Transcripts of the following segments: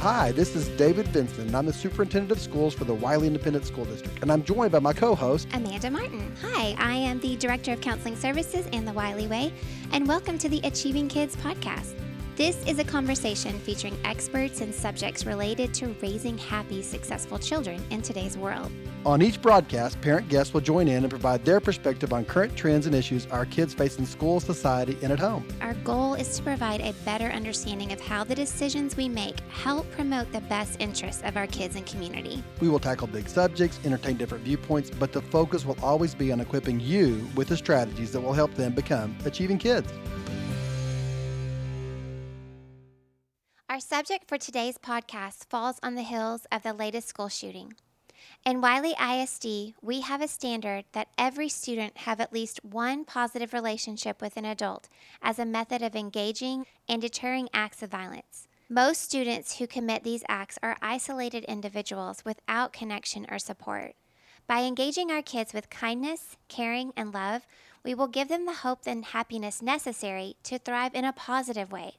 Hi, this is David Vincent, and I'm the Superintendent of Schools for the Wylie Independent School District, and I'm joined by my co-host, Amanda Martin. Hi, I am the Director of Counseling Services in the Wylie Way, and welcome to the Achieving Kids podcast. This is a conversation featuring experts in subjects related to raising happy, successful children in today's world. On each broadcast, parent guests will join in and provide their perspective on current trends and issues our kids face in school, society, and at home. Our goal is to provide a better understanding of how the decisions we make help promote the best interests of our kids and community. We will tackle big subjects, entertain different viewpoints, but the focus will always be on equipping you with the strategies that will help them become achieving kids. Our subject for today's podcast falls on the heels of the latest school shooting. In Wylie ISD, we have a standard that every student have at least one positive relationship with an adult as a method of engaging and deterring acts of violence. Most students who commit these acts are isolated individuals without connection or support. By engaging our kids with kindness, caring, and love, we will give them the hope and happiness necessary to thrive in a positive way.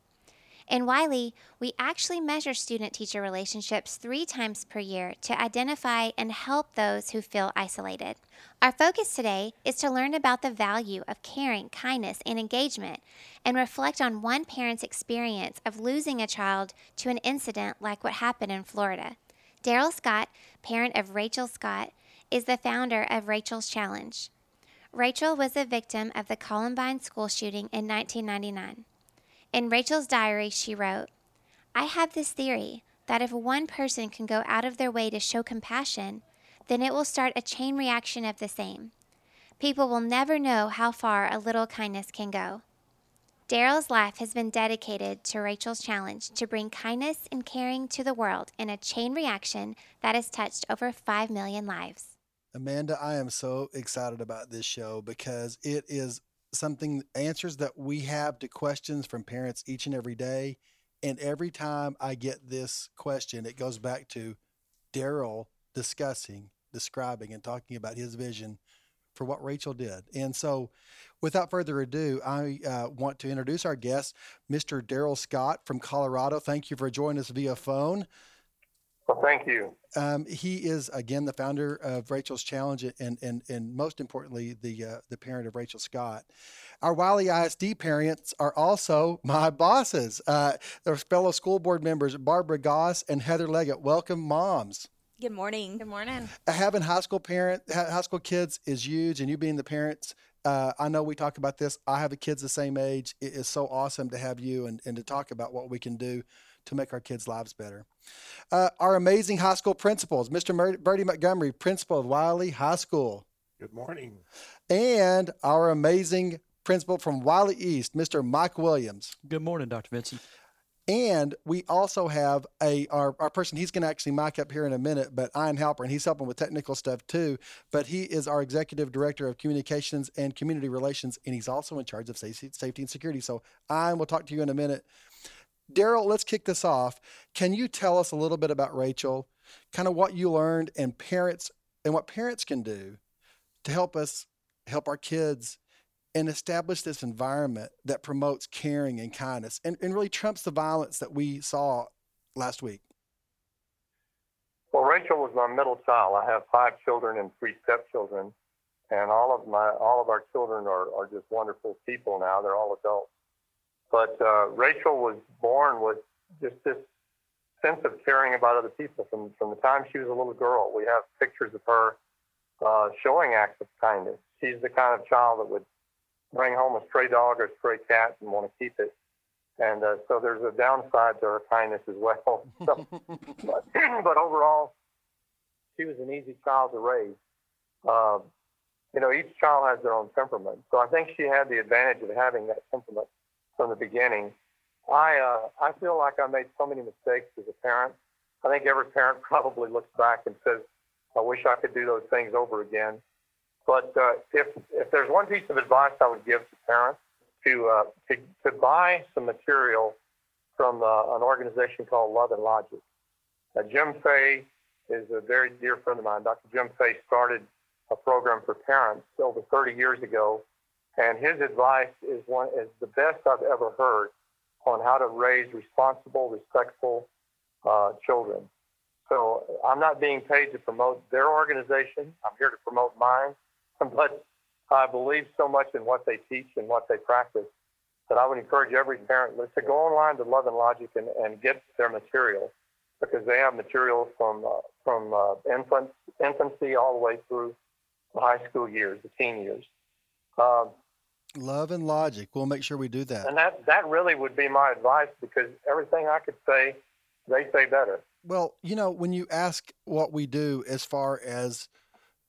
In Wylie, we actually measure student teacher relationships three times per year to identify and help those who feel isolated. Our focus today is to learn about the value of caring, kindness, and engagement, and reflect on one parent's experience of losing a child to an incident like what happened in Florida. Darrell Scott, parent of Rachel Scott, is the founder of Rachel's Challenge. Rachel was a victim of the Columbine school shooting in 1999. In Rachel's diary, she wrote, I have this theory that if one person can go out of their way to show compassion, then it will start a chain reaction of the same. People will never know how far a little kindness can go. Darrell's life has been dedicated to Rachel's challenge to bring kindness and caring to the world in a chain reaction that has touched over 5 million lives. Amanda, I am so excited about this show because it is something answers that we have to questions from parents each and every day. And every time I get this question, it goes back to Darrell discussing, describing, and talking about his vision for what Rachel did. And so, without further ado, I uh, want to introduce our guest, Mr. Darrell Scott from Colorado. Thank you for joining us via phone. Well, thank you. Um, he is again the founder of Rachel's Challenge, and and and most importantly, the uh, the parent of Rachel Scott. Our Wylie ISD parents are also my bosses. Uh, they're fellow school board members, Barbara Goss and Heather Leggett. Welcome, moms. Good morning. Good morning. Having high school parent, high school kids is huge, and you being the parents. Uh, I know we talk about this. I have a kids the same age. It is so awesome to have you and, and to talk about what we can do to make our kids' lives better. Uh, our amazing high school principals, Mr. Mer- Virdie Montgomery, principal of Wylie High School. Good morning. And our amazing principal from Wylie East, Mr. Mike Williams. Good morning, Dr. Vincent. And we also have a our, our person, he's going to actually mic up here in a minute, but Ian Halper, and he's helping with technical stuff too. But he is our executive director of communications and community relations, and he's also in charge of safety, safety and security. So Ian, we'll talk to you in a minute. Darrell, let's kick this off. Can you tell us a little bit about Rachel, kind of what you learned and parents and what parents can do to help us help our kids and establish this environment that promotes caring and kindness and, and really trumps the violence that we saw last week? Well, Rachel was my middle child. I have five children and three stepchildren, and all of my all of our children are, are just wonderful people now. They're all adults. But uh, Rachel was born with just this sense of caring about other people from from the time she was a little girl. We have pictures of her uh, showing acts of kindness. She's the kind of child that would bring home a stray dog or a stray cat and want to keep it. And uh, so there's a downside to her kindness as well. So, but, but overall, she was an easy child to raise. Uh, you know, each child has their own temperament. So I think she had the advantage of having that temperament from the beginning. I uh, I feel like I made so many mistakes as a parent. I think every parent probably looks back and says, "I wish I could do those things over again." But uh, if if there's one piece of advice I would give to parents to uh, to, to buy some material from uh, an organization called Love and Logic. Uh, Jim Fay is a very dear friend of mine. Dr. Jim Fay started a program for parents over 30 years ago, and his advice is one is the best I've ever heard on how to raise responsible, respectful, uh, children. So I'm not being paid to promote their organization. I'm here to promote mine. But I believe so much in what they teach and what they practice that I would encourage every parent to go online to Love and Logic and, and get their material because they have materials from uh, from uh, infant, infancy all the way through the high school years, the teen years. Um, Love and Logic. We'll make sure we do that. And that that really would be my advice because everything I could say, they say better. Well, you know, when you ask what we do as far as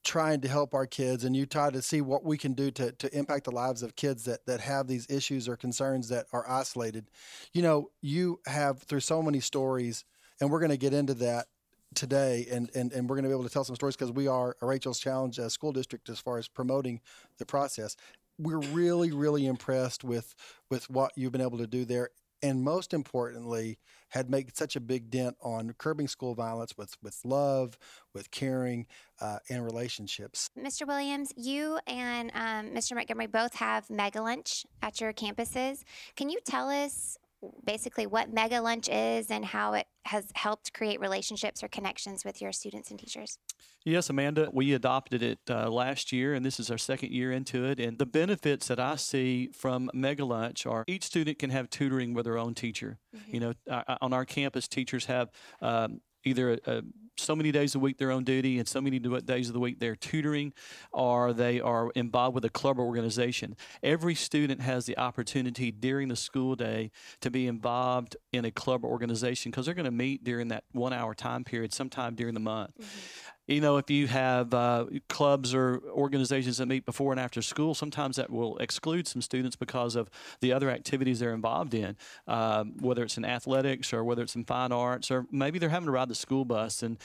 trying to help our kids and you try to see what we can do to, to impact the lives of kids that, that have these issues or concerns that are isolated you know you have through so many stories and we're going to get into that today and, and, and we're going to be able to tell some stories because we are a rachel's challenge uh, school district as far as promoting the process we're really really impressed with with what you've been able to do there and most importantly, had made such a big dent on curbing school violence with, with love, with caring, uh, and relationships. Mr. Williams, you and um, Mr. Montgomery both have Mega Lunch at your campuses. Can you tell us basically what Mega Lunch is and how it has helped create relationships or connections with your students and teachers? Yes, Amanda, we adopted it uh, last year, and this is our second year into it. And the benefits that I see from Mega Lunch are each student can have tutoring with their own teacher. Mm-hmm. You know, uh, on our campus, teachers have um, either a, a so many days a week they're on duty and so many days of the week they're tutoring or they are involved with a club or organization. Every student has the opportunity during the school day to be involved in a club or organization because they're going to meet during that one hour time period sometime during the month. Mm-hmm you know, if you have uh, clubs or organizations that meet before and after school, sometimes that will exclude some students because of the other activities they're involved in, um, whether it's in athletics or whether it's in fine arts, or maybe they're having to ride the school bus. And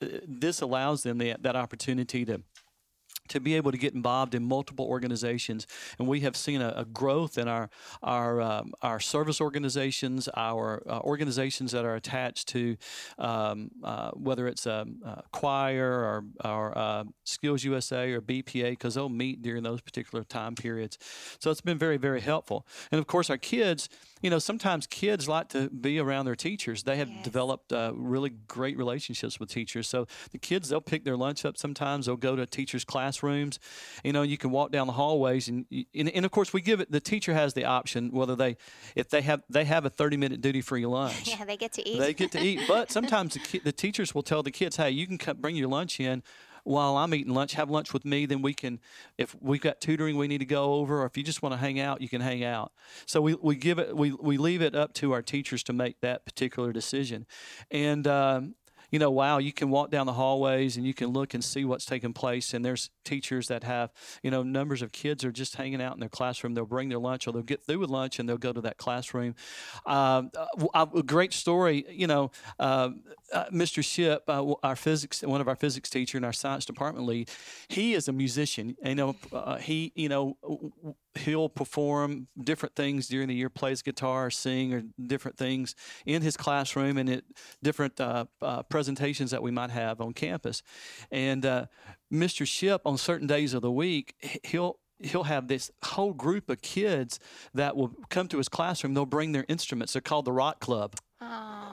th- this allows them the, that opportunity to to be able to get involved in multiple organizations, and we have seen a, a growth in our our um, our service organizations, our uh, organizations that are attached to um, uh, whether it's a, a, choir or, or uh, Skills USA or BPA, because they'll meet during those particular time periods. So it's been very very helpful, and of course our kids you know, sometimes kids like to be around their teachers. They have yes. developed uh, really great relationships with teachers. So the kids, they'll pick their lunch up sometimes. They'll go to teachers' classrooms. You know, you can walk down the hallways, and, and, and of course, we give it. The teacher has the option whether they, if they have, they have a thirty minute duty free lunch. Yeah, they get to eat. They get to eat, but sometimes the, the teachers will tell the kids, "Hey, you can bring your lunch in." While I'm eating lunch, have lunch with me. Then we can, if we've got tutoring we need to go over, or if you just want to hang out, you can hang out. So we, we give it, we, we leave it up to our teachers to make that particular decision. And, um, you know, wow, you can walk down the hallways and you can look and see what's taking place. And there's teachers that have, you know, numbers of kids are just hanging out in their classroom. They'll bring their lunch or they'll get through with lunch and they'll go to that classroom. Um, uh, a great story, you know, uh, uh, Mr. Ship, uh, our physics, one of our physics teacher in our science department lead, he is a musician. You know, uh, he, you know, he'll perform different things during the year, plays guitar, sing, or different things in his classroom and at different uh, uh, presentations that we might have on campus. And uh, Mr. Ship, on certain days of the week, he'll he'll have this whole group of kids that will come to his classroom. They'll bring their instruments. They're called the Rock Club.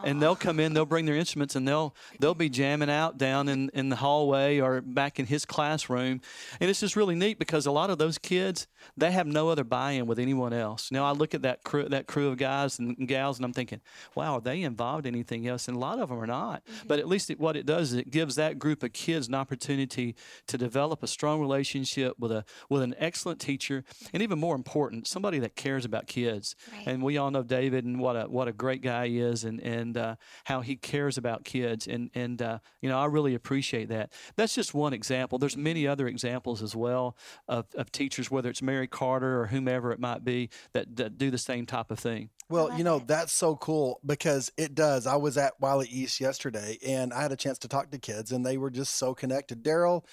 And they'll come in, they'll bring their instruments, and they'll they'll be jamming out down in, in the hallway or back in his classroom. And it's just really neat because a lot of those kids they have no other buy-in with anyone else. Now I look at that crew that crew of guys and gals, and I'm thinking, wow, are they involved in anything else? And a lot of them are not. Mm-hmm. But at least it, what it does is it gives that group of kids an opportunity to develop a strong relationship with a with an excellent teacher, and even more important, somebody that cares about kids. Right. And we all know David and what a what a great guy he is is and and uh, how he cares about kids and and uh, you know I really appreciate that. That's just one example. There's many other examples as well of, of teachers, whether it's Mary Carter or whomever it might be, that, that do the same type of thing. Well, you know, that's so cool because it does. I was at Wylie East yesterday and I had a chance to talk to kids and they were just so connected. Darrell,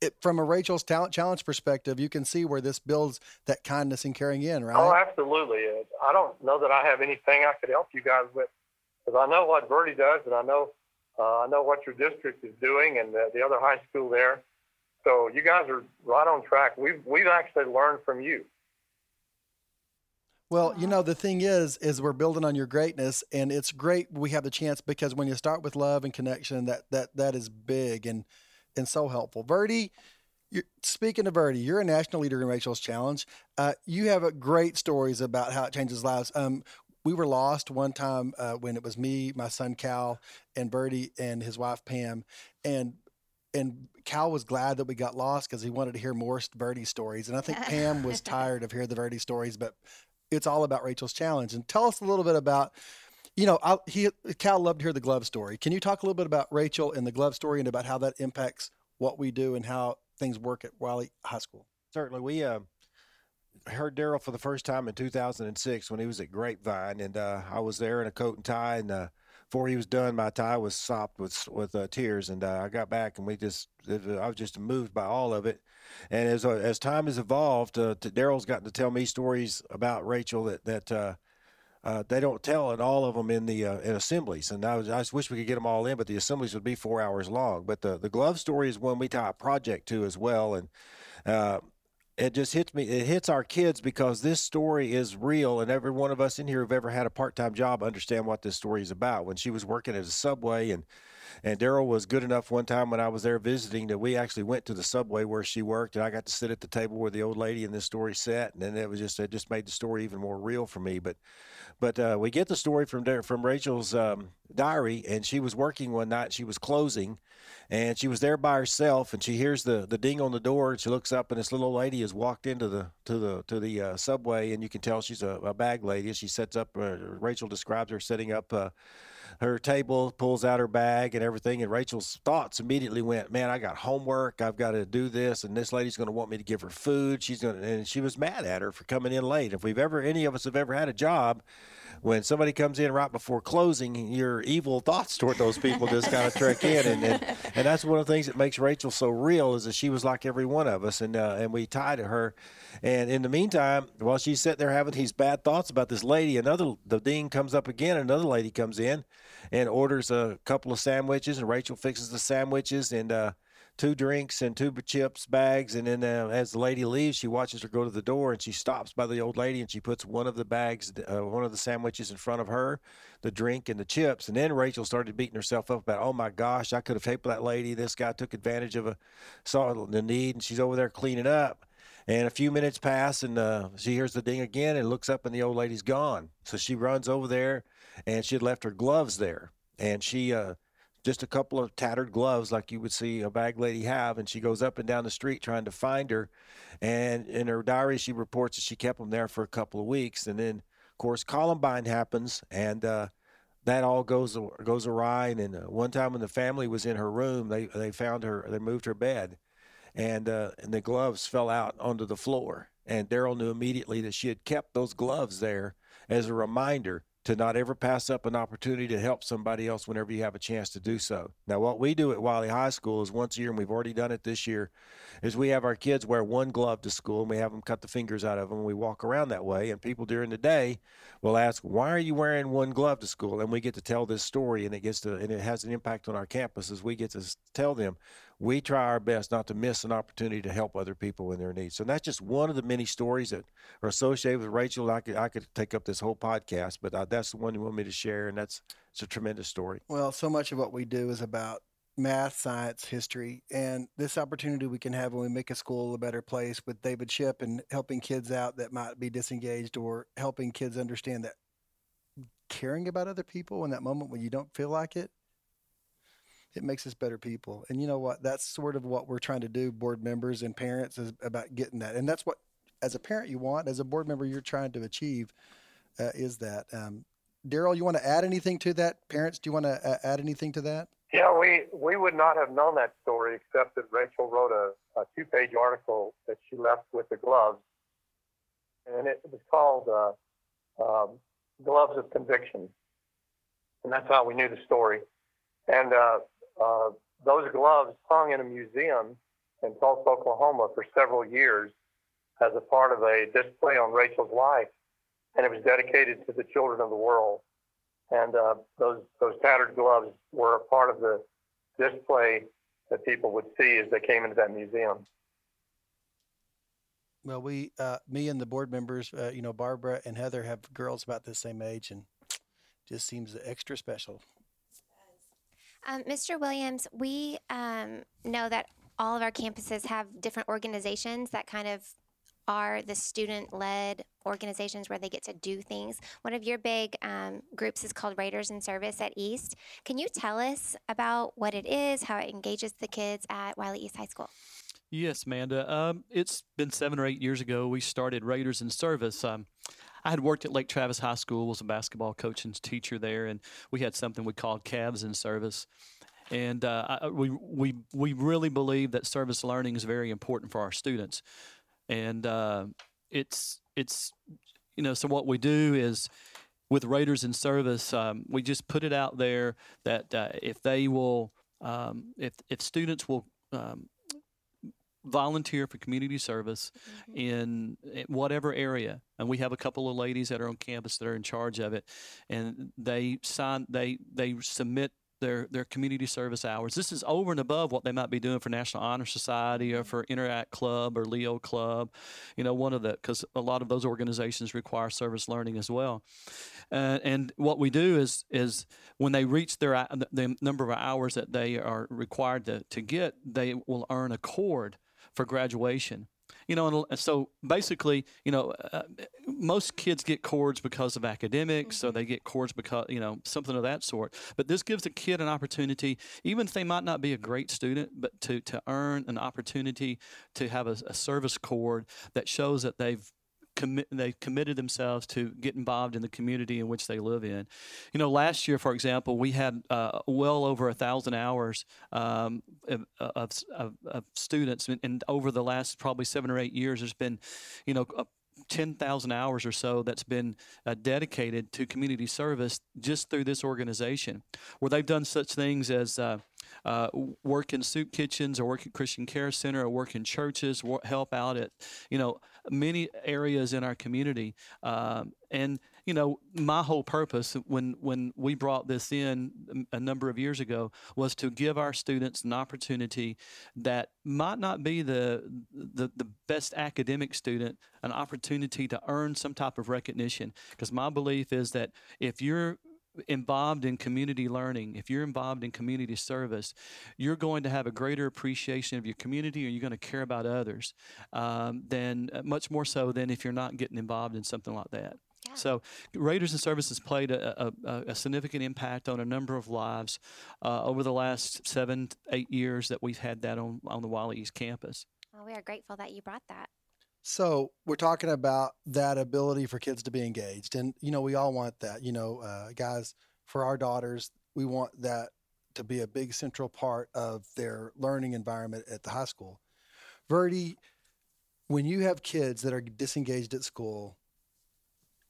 it, from a Rachel's Talent Challenge perspective, you can see where this builds that kindness and caring in, right? Oh, absolutely. I don't know that I have anything I could help you guys with because I know what Virdie does, and I know uh, I know what your district is doing, and the, the other high school there. So you guys are right on track. We've we've actually learned from you. Well, you know, the thing is, is we're building on your greatness, and it's great we have the chance because when you start with love and connection, that that that is big and and so helpful. Virdie, speaking of Virdie, you're a national leader in Rachel's Challenge. Uh, you have a great stories about how it changes lives. Um, we were lost one time uh, when it was me, my son Cal, and Virdie and his wife Pam, and and Cal was glad that we got lost because he wanted to hear more Virdie stories, and I think Pam was tired of hearing the Virdie stories, but it's all about Rachel's challenge. And tell us a little bit about, you know, I, he Cal loved to hear the glove story. Can you talk a little bit about Rachel and the glove story and about how that impacts what we do and how things work at Wylie High School? Certainly, we uh, heard Darrell for the first time in 2006 when he was at Grapevine, and uh, I was there in a coat and tie, and uh, before he was done, my tie was sopped with with uh, tears, and uh, I got back, and we just it, I was just moved by all of it. And as uh, as time has evolved, uh, Darrell's gotten to tell me stories about Rachel that that. Uh, uh, they don't tell in all of them in the in assemblies, and I, was, I just wish we could get them all in, but the assemblies would be four hours long. But the, the glove story is one we tie a project to as well, and it just hits me. It hits our kids because this story is real, and every one of us in here who've ever had a part-time job understand what this story is about. When she was working at a subway, and and Darrell was good enough one time when I was there visiting that we actually went to the subway where she worked, and I got to sit at the table where the old lady in this story sat, and then it was just it just made the story even more real for me. But but uh, we get the story from from Rachel's um, diary, and she was working one night. She was closing, and she was there by herself. And she hears the the ding on the door, and she looks up, and this little lady has walked into the to the to the uh, subway, and you can tell she's a, a bag lady. She sets up. Uh, Rachel describes her setting up uh, her table, pulls out her bag and everything. And Rachel's thoughts immediately went, "Man, I got homework. I've got to do this, and this lady's going to want me to give her food. She's going," to, and she was mad at her for coming in late. If we've ever, any of us have ever had a job when somebody comes in right before closing, your evil thoughts toward those people just kind of trek in, and, and, and that's one of the things that makes Rachel so real is that she was like every one of us, and uh, and we tie to her. And in the meantime, while she's sitting there having these bad thoughts about this lady, another the dean comes up again. Another lady comes in and orders a couple of sandwiches, and Rachel fixes the sandwiches and. Uh, two drinks and two chips bags. And then uh, as the lady leaves, she watches her go to the door and she stops by the old lady and she puts one of the bags, uh, one of the sandwiches in front of her, the drink and the chips. And then Rachel started beating herself up about, oh my gosh, I could have helped that lady. This guy took advantage of a saw the need and she's over there cleaning up. And a few minutes pass, and uh, she hears the ding again and looks up, and the old lady's gone. So she runs over there, and she had left her gloves there. And she uh, just a couple of tattered gloves like you would see a bag lady have and she goes up and down the street trying to find her. And in her diary she reports that she kept them there for a couple of weeks. And then of course columbine happens and uh, that all goes goes awry. And uh, one time when the family was in her room they they found her they moved her bed and uh, and the gloves fell out onto the floor. And Darrell knew immediately that she had kept those gloves there as a reminder to not ever pass up an opportunity to help somebody else whenever you have a chance to do so. Now, what we do at Wylie High School is once a year, and we've already done it this year, is we have our kids wear one glove to school and we have them cut the fingers out of them. And we walk around that way, and people during the day will ask, "Why are you wearing one glove to school?" And we get to tell this story, and it gets to and it has an impact on our campus as we get to tell them we try our best not to miss an opportunity to help other people in their needs. So that's just one of the many stories that are associated with Rachel. I could I could take up this whole podcast, but uh, that's the one you want me to share, and that's it's a tremendous story. Well, so much of what we do is about math, science, history, and this opportunity we can have when we make a school a better place with David Ship and helping kids out that might be disengaged or helping kids understand that caring about other people in that moment when you don't feel like it it makes us better people. And you know what? That's sort of what we're trying to do, board members and parents, is about getting that. And that's what, as a parent, you want. As a board member, you're trying to achieve uh, is that. Um, Darrell, you want to add anything to that? Parents, do you want to uh, add anything to that? Yeah, we, we would not have known that story except that Rachel wrote a, a two page article that she left with the gloves. And it was called uh, um, Gloves of Conviction. And that's how we knew the story. And uh, those gloves hung in a museum in Tulsa, Oklahoma for several years as a part of a display on Rachel's life. And it was dedicated to the children of the world. And uh, those, those tattered gloves were a part of the display that people would see as they came into that museum. Well, we, uh, me and the board members, uh, you know, Barbara and Heather have girls about the same age, and just seems extra special. Um, Mr. Williams, we um, know that all of our campuses have different organizations that kind of are the student led organizations where they get to do things. One of your big um, groups is called Raiders in Service at East. Can you tell us about what it is, how it engages the kids at Wylie East High School? Yes, Amanda. Um, it's been seven or eight years ago we started Raiders in Service. Um, I had worked at Lake Travis High School, was a basketball coach and teacher there, and we had something we called Cavs in Service. And uh, I, we, we, we really believe that service learning is very important for our students. And uh, it's, it's, you know, so what we do is with Raiders in Service, um, we just put it out there that uh, if they will, um, if, if students will um, volunteer for community service in, in whatever area. And we have a couple of ladies that are on campus that are in charge of it. And they sign they they submit their their community service hours. This is over and above what they might be doing for national honor society or for interact club or leo club you know one of the because a lot of those organizations require service learning as well. Uh, and what we do is is when they reach their uh, the number of hours that they are required to, to get they will earn a cord for graduation. You know, and so basically, you know, uh, most kids get cords because of academics, mm-hmm. so they get cords because, you know, something of that sort. But this gives a kid an opportunity, even if they might not be a great student, but to, to earn an opportunity to have a, a service cord that shows that they've commit, they committed themselves to get involved in the community in which they live in. You know, last year, for example, we had uh, well over a thousand hours um, of, of, of, students, and, and, over the last probably seven or eight years, there's been, you know. 10,000 hours or so that's been uh, dedicated to community service just through this organization, where they've done such things as uh, uh, work in soup kitchens or work at Christian Care Center or work in churches, help out at, you know, many areas in our community. Um, and, you know, my whole purpose when, when we brought this in a number of years ago was to give our students an opportunity that might not be the, the, the best academic student, an opportunity to earn some type of recognition. Because my belief is that if you're involved in community learning, if you're involved in community service, you're going to have a greater appreciation of your community and you're going to care about others um, than uh, much more so than if you're not getting involved in something like that. Yeah. So, Raiders and Services played a, a, a, significant impact on a number of lives uh, over the last seven, eight years that we've had that on, on the Wylie East campus. Well, we are grateful that you brought that. So we're talking about that ability for kids to be engaged, and you know we all want that. You know, uh, guys, for our daughters, we want that to be a big central part of their learning environment at the high school. Virdie, when you have kids that are disengaged at school,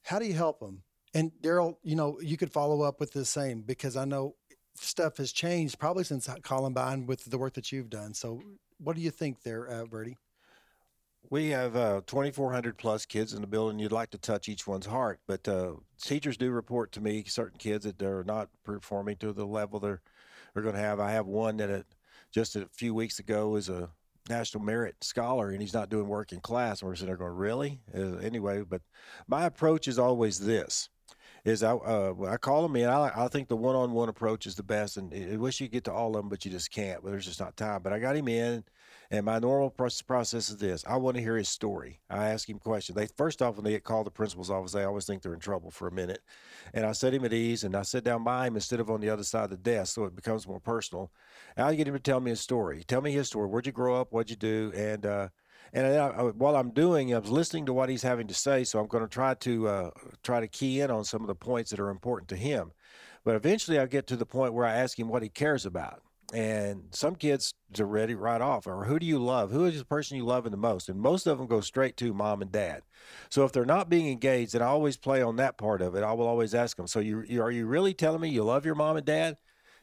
how do you help them? And Darrell, you know, you could follow up with the same because I know stuff has changed probably since Columbine with the work that you've done. So, what do you think there, uh, Virdie? We have uh, 2,400 plus kids in the building. You'd like to touch each one's heart, but uh, teachers do report to me certain kids that they're not performing to the level they're they're going to have. I have one that just a few weeks ago is a national merit scholar, and he's not doing work in class. And we're sitting there going, really? Uh, anyway, but my approach is always this: is I uh, I call them in. I I think the one on one approach is the best, and I wish you get to all of them, but you just can't. But there's just not time. But I got him in and my normal process is this: I want to hear his story. I ask him questions. They first off, when they get called the principal's office, they always think they're in trouble for a minute, and I set him at ease, and I sit down by him instead of on the other side of the desk, so it becomes more personal. And I get him to tell me his story. Tell me his story. Where'd you grow up? What'd you do? And uh, and I, I, while I'm doing, I was listening to what he's having to say, so I'm going to try to uh, try to key in on some of the points that are important to him. But eventually, I get to the point where I ask him what he cares about and some kids are ready right off. Or who do you love? Who is the person you love the most? And most of them go straight to mom and dad. So if they're not being engaged, then I always play on that part of it. I will always ask them. So you, you are you really telling me you love your mom and dad?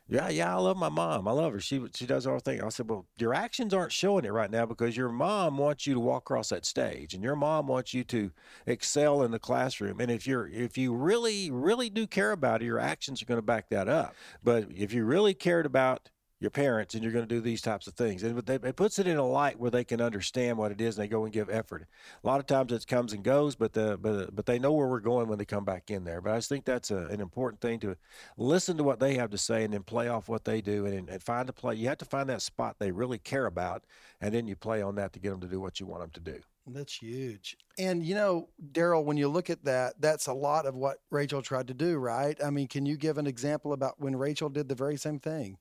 Yeah, yeah, I love my mom. I love her. She she does all things. I said, well, your actions aren't showing it right now because your mom wants you to walk across that stage, and your mom wants you to excel in the classroom. And if you're if you really really do care about it, your actions are going to back that up. But if you really cared about your parents and you're going to do these types of things and it puts it in a light where they can understand what it is and they go and give effort a lot of times it comes and goes but the but but they know where we're going when they come back in there but i just think that's a, an important thing to listen to what they have to say and then play off what they do and, and find a play you have to find that spot they really care about and then you play on that to get them to do what you want them to do that's huge. And you know, Darrell, when you look at that, that's a lot of what Rachel tried to do, right? I mean, can you give an example about when Rachel did the very same thing?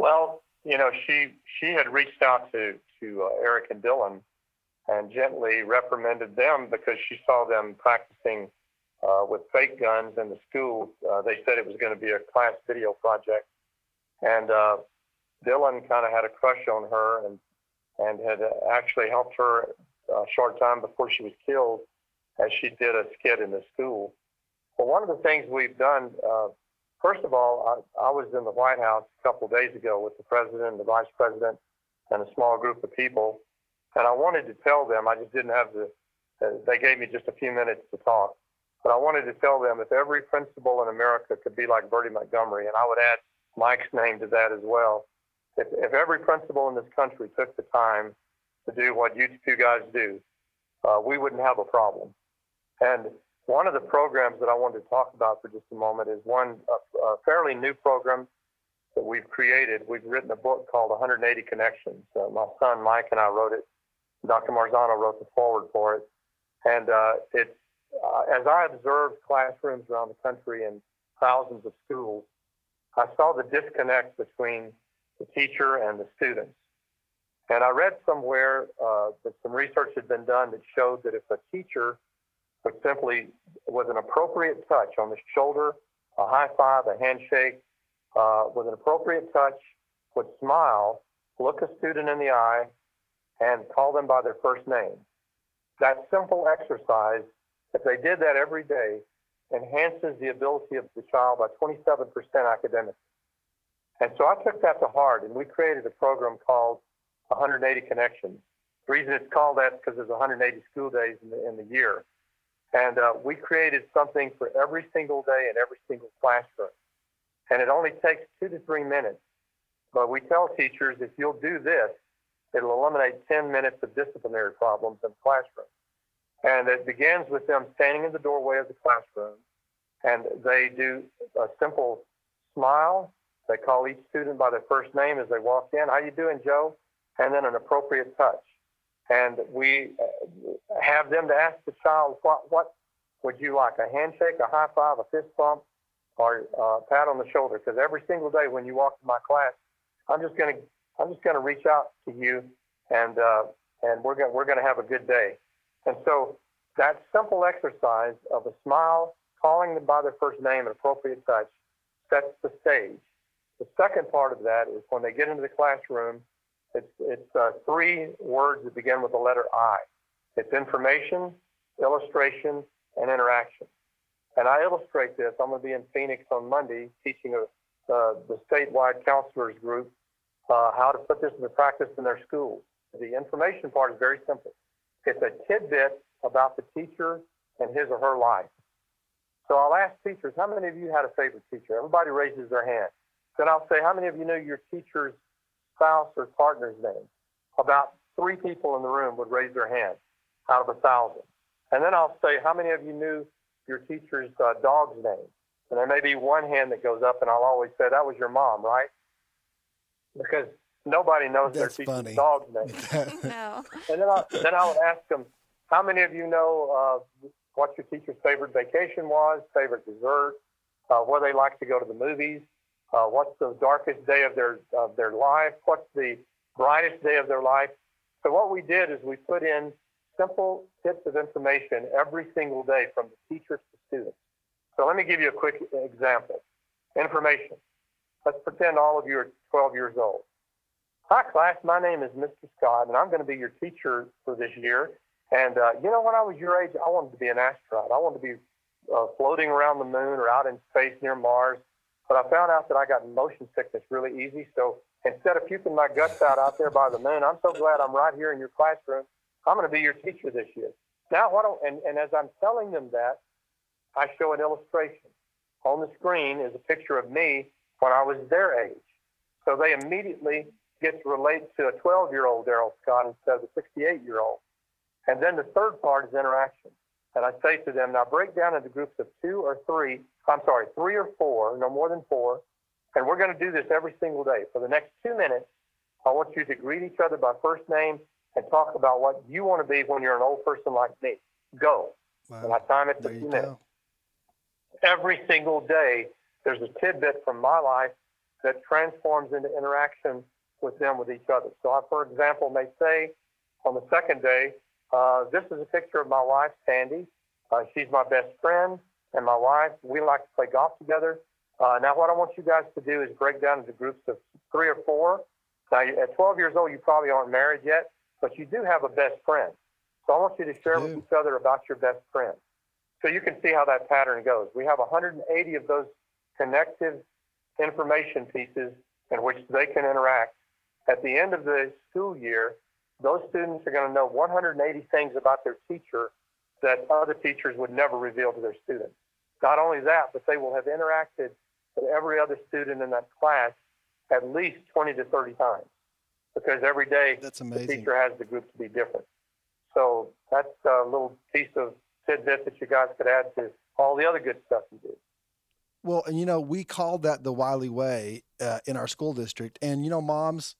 Well, you know, she she had reached out to to uh, Eric and Dylan and gently reprimanded them because she saw them practicing uh, with fake guns in the school. Uh, they said it was going to be a class video project, and uh, Dylan kind of had a crush on her and and had actually helped her a short time before she was killed, as she did a skit in the school. But one of the things we've done uh, First of all, I, I was in the White House a couple of days ago with the president, the vice president, and a small group of people, and I wanted to tell them. I just didn't have the. Uh, they gave me just a few minutes to talk, but I wanted to tell them if every principal in America could be like Virdie Montgomery, and I would add Mike's name to that as well. If, if every principal in this country took the time to do what you two guys do, uh, we wouldn't have a problem. And one of the programs that I wanted to talk about for just a moment is one a, a fairly new program that we've created. We've written a book called 180 Connections. Uh, my son Mike and I wrote it. Dr. Marzano wrote the forward for it, and uh, it's uh, as I observed classrooms around the country and thousands of schools, I saw the disconnect between the teacher and the students. And I read somewhere uh, that some research had been done that showed that if a teacher but simply with an appropriate touch on the shoulder, a high five, a handshake, uh, with an appropriate touch, would smile, look a student in the eye, and call them by their first name. That simple exercise, if they did that every day, enhances the ability of the child by 27% academically. And so I took that to heart, and we created a program called 180 Connections. The reason it's called that is because there's 180 school days in the, in the year. And uh, we created something for every single day in every single classroom. And it only takes two to three minutes. But we tell teachers if you'll do this, it'll eliminate 10 minutes of disciplinary problems in the classroom. And it begins with them standing in the doorway of the classroom and they do a simple smile. They call each student by their first name as they walk in. How you doing, Joe? And then an appropriate touch and we uh, have them to ask the child what what would you like a handshake, a high five, a fist bump, or a pat on the shoulder? Because every single day when you walk to my class, I'm just gonna I'm just gonna reach out to you, and uh, and we're gonna we're gonna have a good day. And so that simple exercise of a smile, calling them by their first name, and appropriate touch, sets the stage. The second part of that is when they get into the classroom it's, it's uh, three words that begin with the letter I. It's information, illustration, and interaction. And I illustrate this. I'm going to be in Phoenix on Monday teaching a, uh, the statewide counselors group uh, how to put this into practice in their schools. The information part is very simple. It's a tidbit about the teacher and his or her life. So I'll ask teachers, how many of you had a favorite teacher? Everybody raises their hand. Then I'll say, how many of you knew your teacher's spouse or partner's name. About three people in the room would raise their hand out of a thousand. And then I'll say, how many of you knew your teacher's uh, dog's name? And there may be one hand that goes up, and I'll always say, that was your mom, right? Because nobody knows That's their teacher's funny. dog's name. no. And then I, then I would ask them, how many of you know uh, what your teacher's favorite vacation was, favorite dessert, uh, where they like to go to the movies, uh, what's the darkest day of their of their life, what's the brightest day of their life. So what we did is we put in simple bits of information every single day from the teachers to students. So let me give you a quick example. Information. Let's pretend all of you are 12 years old. Hi, class. My name is Mr. Scott, and I'm going to be your teacher for this year. And uh, you know, when I was your age, I wanted to be an astronaut. I wanted to be uh, floating around the moon or out in space near Mars. But I found out that I got motion sickness really easy. So instead of puking my guts out out there by the moon, I'm so glad I'm right here in your classroom. I'm going to be your teacher this year. Now, what? Do, and, and as I'm telling them that, I show an illustration. On the screen is a picture of me when I was their age. So they immediately get to relate to a 12 year old Darrell Scott instead of a 68 year old. And then the third part is interaction. And I say to them, now break down into groups of two or three, I'm sorry, three or four, no more than four. And we're going to do this every single day. For the next two minutes, I want you to greet each other by first name and talk about what you want to be when you're an old person like me. Go. And I time it to two you minutes go. every single day, there's a tidbit from my life that transforms into interaction with them with each other. So I, for example, may say on the second day, uh, this is a picture of my wife, Sandy. Uh, she's my best friend and my wife. We like to play golf together. Uh, now, what I want you guys to do is break down into groups of three or four. Now, at 12 years old, you probably aren't married yet, but you do have a best friend. So I want you to share with each other about your best friend. So you can see how that pattern goes. We have 180 of those connective information pieces in which they can interact. At the end of the school year, those students are going to know 180 things about their teacher that other teachers would never reveal to their students. Not only that, but they will have interacted with every other student in that class at least 20 to 30 times because every day That's the teacher has the group to be different. So that's a little piece of tidbit that you guys could add to all the other good stuff you do. Well, and you know, we called that the Wylie Way uh, in our school district. And, you know, moms,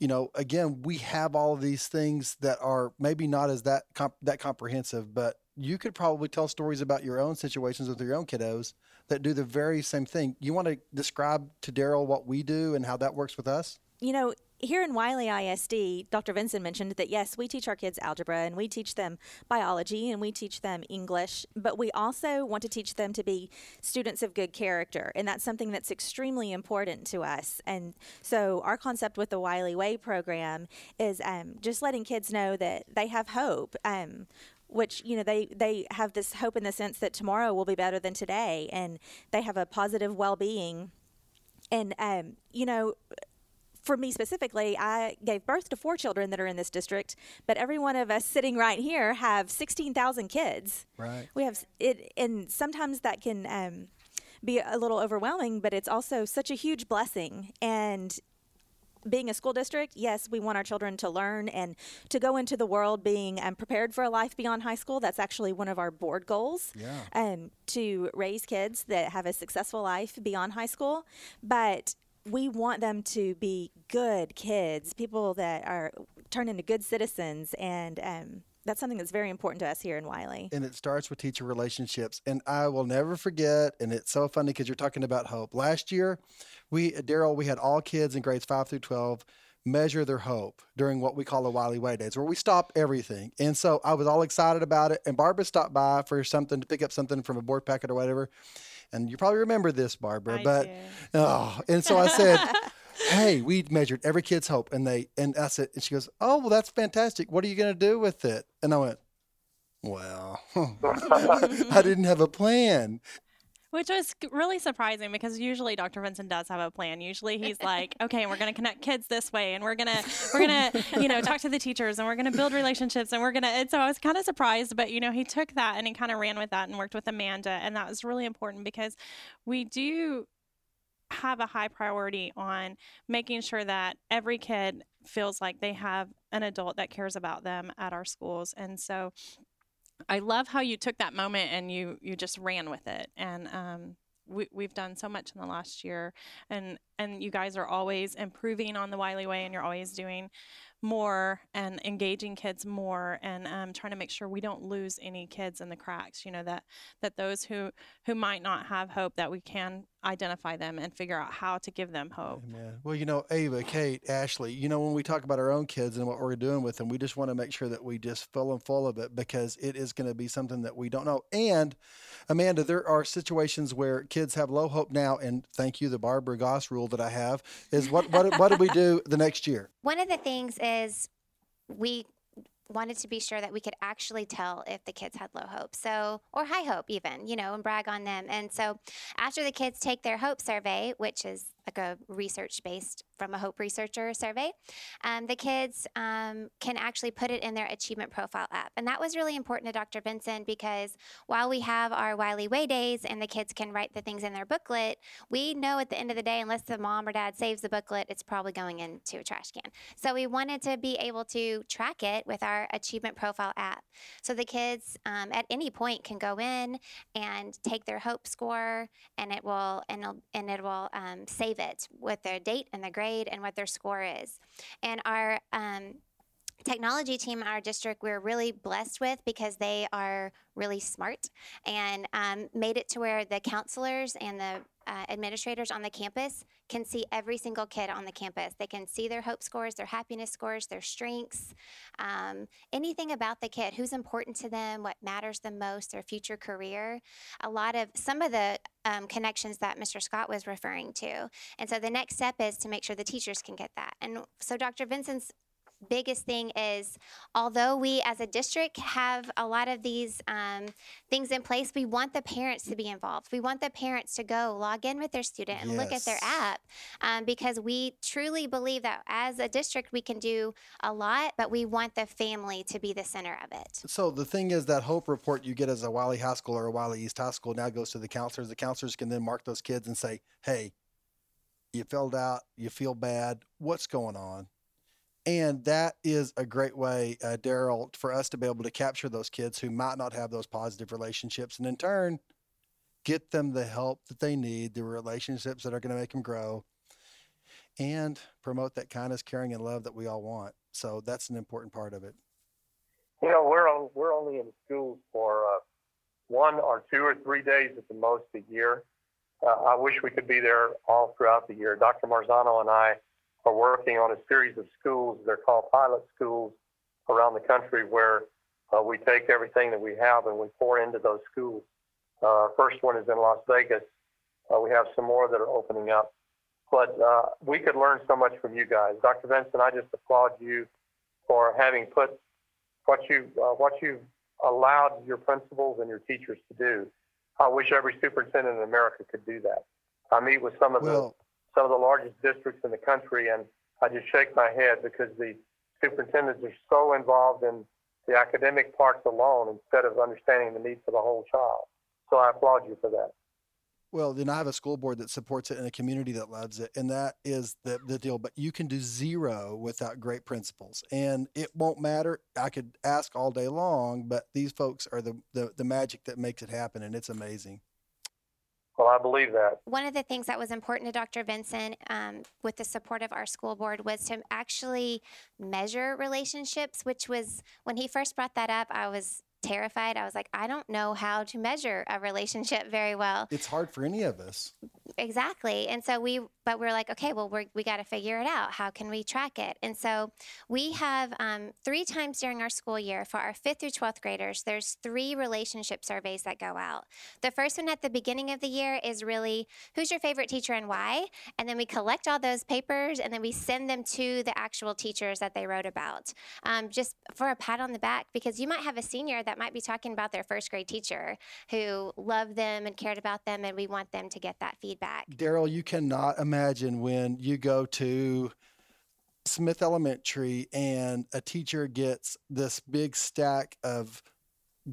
you know, again, we have all of these things that are maybe not as that comp- that comprehensive, but you could probably tell stories about your own situations with your own kiddos that do the very same thing. You want to describe to Darrell what we do and how that works with us? you know, here in Wylie ISD, Dr. Vincent mentioned that yes, we teach our kids algebra and we teach them biology and we teach them English, but we also want to teach them to be students of good character. And that's something that's extremely important to us. And so, our concept with the Wylie Way program is um, just letting kids know that they have hope. Um, which you know they they have this hope in the sense that tomorrow will be better than today and they have a positive well-being and um, you know for me specifically, I gave birth to four children that are in this district, but every one of us sitting right here have 16,000 kids. Right. We have it, and sometimes that can um, be a little overwhelming, but it's also such a huge blessing. And being a school district, yes, we want our children to learn and to go into the world being um, prepared for a life beyond high school. That's actually one of our board goals Yeah. um, to raise kids that have a successful life beyond high school. But we want them to be good kids, people that are turned into good citizens, and um, that's something that's very important to us here in Wylie. and it starts with teacher relationships. And I will never forget. And it's so funny because you're talking about hope. Last year, we Darrell, we had all kids in grades five through twelve measure their hope during what we call the Wylie Way days, where we stop everything. And so I was all excited about it. And Barbara stopped by for something to pick up something from a board packet or whatever. And you probably remember this, Barbara. I but do. oh, and so I said. Hey, we measured every kid's hope, and they and I said, and she goes, "Oh, well, that's fantastic. What are you going to do with it?" And I went, "Well, I didn't have a plan. Which was really surprising because usually Dr. Vincent does have a plan. Usually he's like, okay, we're going to connect kids this way and we're going to, we're going to, you know, talk to the teachers and we're going to build relationships and we're going to, and so I was kind of surprised, but you know, he took that and he kind of ran with that and worked with Amanda. And that was really important because we do have a high priority on making sure that every kid feels like they have an adult that cares about them at our schools. And so I love how you took that moment and you you just ran with it. And um, we, we've done so much in the last year, and and you guys are always improving on the Wylie Way, and you're always doing more and engaging kids more, and um, trying to make sure we don't lose any kids in the cracks. You know that that those who who might not have hope that we can identify them and figure out how to give them hope. Amen. Well, you know, Ava, Kate, Ashley, you know, when we talk about our own kids and what we're doing with them, we just want to make sure that we just fill them full of it because it is going to be something that we don't know. And Amanda, there are situations where kids have low hope now, and thank you, the Barbara Goss rule that I have is what what what do we do the next year? One of the things is we wanted to be sure that we could actually tell if the kids had low hope. So, or high hope even, you know, and brag on them. And so after the kids take their hope survey, which is like a research based from a Hope researcher survey. Um, the kids um, can actually put it in their achievement profile app. And that was really important to Dr. Vincent because while we have our Wylie Way days and the kids can write the things in their booklet, we know at the end of the day, unless the mom or dad saves the booklet, it's probably going into a trash can. So we wanted to be able to track it with our achievement profile app. So the kids um, at any point can go in and take their Hope score, and it will and it'll, and it will um, it with their date and the grade and what their score is. And our um, technology team our district we're really blessed with because they are really smart and um, made it to where the counselors and the uh, administrators on the campus can see every single kid on the campus. They can see their hope scores, their happiness scores, their strengths, um, anything about the kid, who's important to them, what matters the most, their future career. A lot of some of the um, connections that Mr. Scott was referring to. And so the next step is to make sure the teachers can get that. And so Dr. Vincent's biggest thing is although we as a district have a lot of these um, things in place, we want the parents to be involved. We want the parents to go log in with their student and look at their Yes. app um, because we truly believe that as a district we can do a lot, but we want the family to be the center of it. So the thing is that hope report you get as a Wylie High School or a Wylie East High School now goes to the counselors. The counselors can then mark those kids and say, "Hey, you filled out. You feel bad. What's going on?" And that is a great way, uh, Darrell, for us to be able to capture those kids who might not have those positive relationships, and in turn, get them the help that they need, the relationships that are going to make them grow, and promote that kindness, caring, and love that we all want. So that's an important part of it. You know, we're on, we're only in schools for uh, one or two or three days at the most a year. Uh, I wish we could be there all throughout the year. Dr. Marzano and I are working on a series of schools. They're called pilot schools around the country where uh, we take everything that we have and we pour into those schools. Uh, first one is in Las Vegas. Uh, we have some more that are opening up. But uh, we could learn so much from you guys. Dr. Vincent, I just applaud you for having put what you uh, what you've allowed your principals and your teachers to do. I wish every superintendent in America could do that. I meet with some of the Well, some of the largest districts in the country, and I just shake my head because the superintendents are so involved in the academic parts alone instead of understanding the needs of the whole child. So I applaud you for that. Well, then I have a school board that supports it and a community that loves it. And that is the, the deal. But you can do zero without great principles. And it won't matter. I could ask all day long, but these folks are the, the, the magic that makes it happen. And it's amazing. Well, I believe that. One of the things that was important to Dr. Vincent um, with the support of our school board was to actually measure relationships, which was when he first brought that up, I was terrified. I was like, I don't know how to measure a relationship very well. It's hard for any of us. Exactly. And so we, but we're like, okay, well, we're, we got to figure it out. How can we track it? And so we have um, three times during our school year for our fifth through 12th graders, there's three relationship surveys that go out. The first one at the beginning of the year is really who's your favorite teacher and why? And then we collect all those papers and then we send them to the actual teachers that they wrote about. Um, just for a pat on the back, because you might have a senior that might be talking about their first grade teacher who loved them and cared about them, and we want them to get that feedback. Darrell, you cannot imagine when you go to Smith Elementary and a teacher gets this big stack of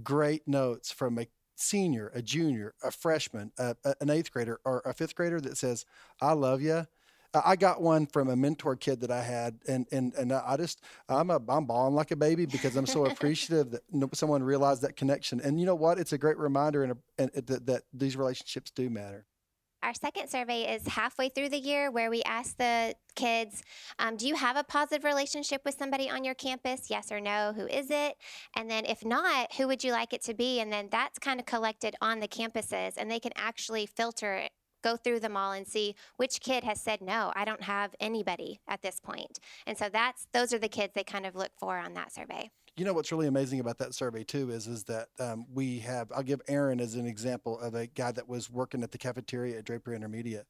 great notes from a senior, a junior, a freshman, a, a- an eighth grader, or a fifth grader that says, I love you. I got one from a mentor kid that I had, and and and I just I'm a I'm bawling like a baby because I'm so appreciative that someone realized that connection. And you know what? It's a great reminder and, a, and that that these relationships do matter. Our second survey is halfway through the year where we ask the kids, um, Do you have a positive relationship with somebody on your campus? Yes or no? Who is it? And then if not, who would you like it to be? And then that's kind of collected on the campuses and they can actually filter it. Go through them all and see which kid has said no. I don't have anybody at this point, and so that's those are the kids they kind of look for on that survey. You know what's really amazing about that survey too is is that um, we have. I'll give Aaron as an example of a guy that was working at the cafeteria at Draper Intermediate.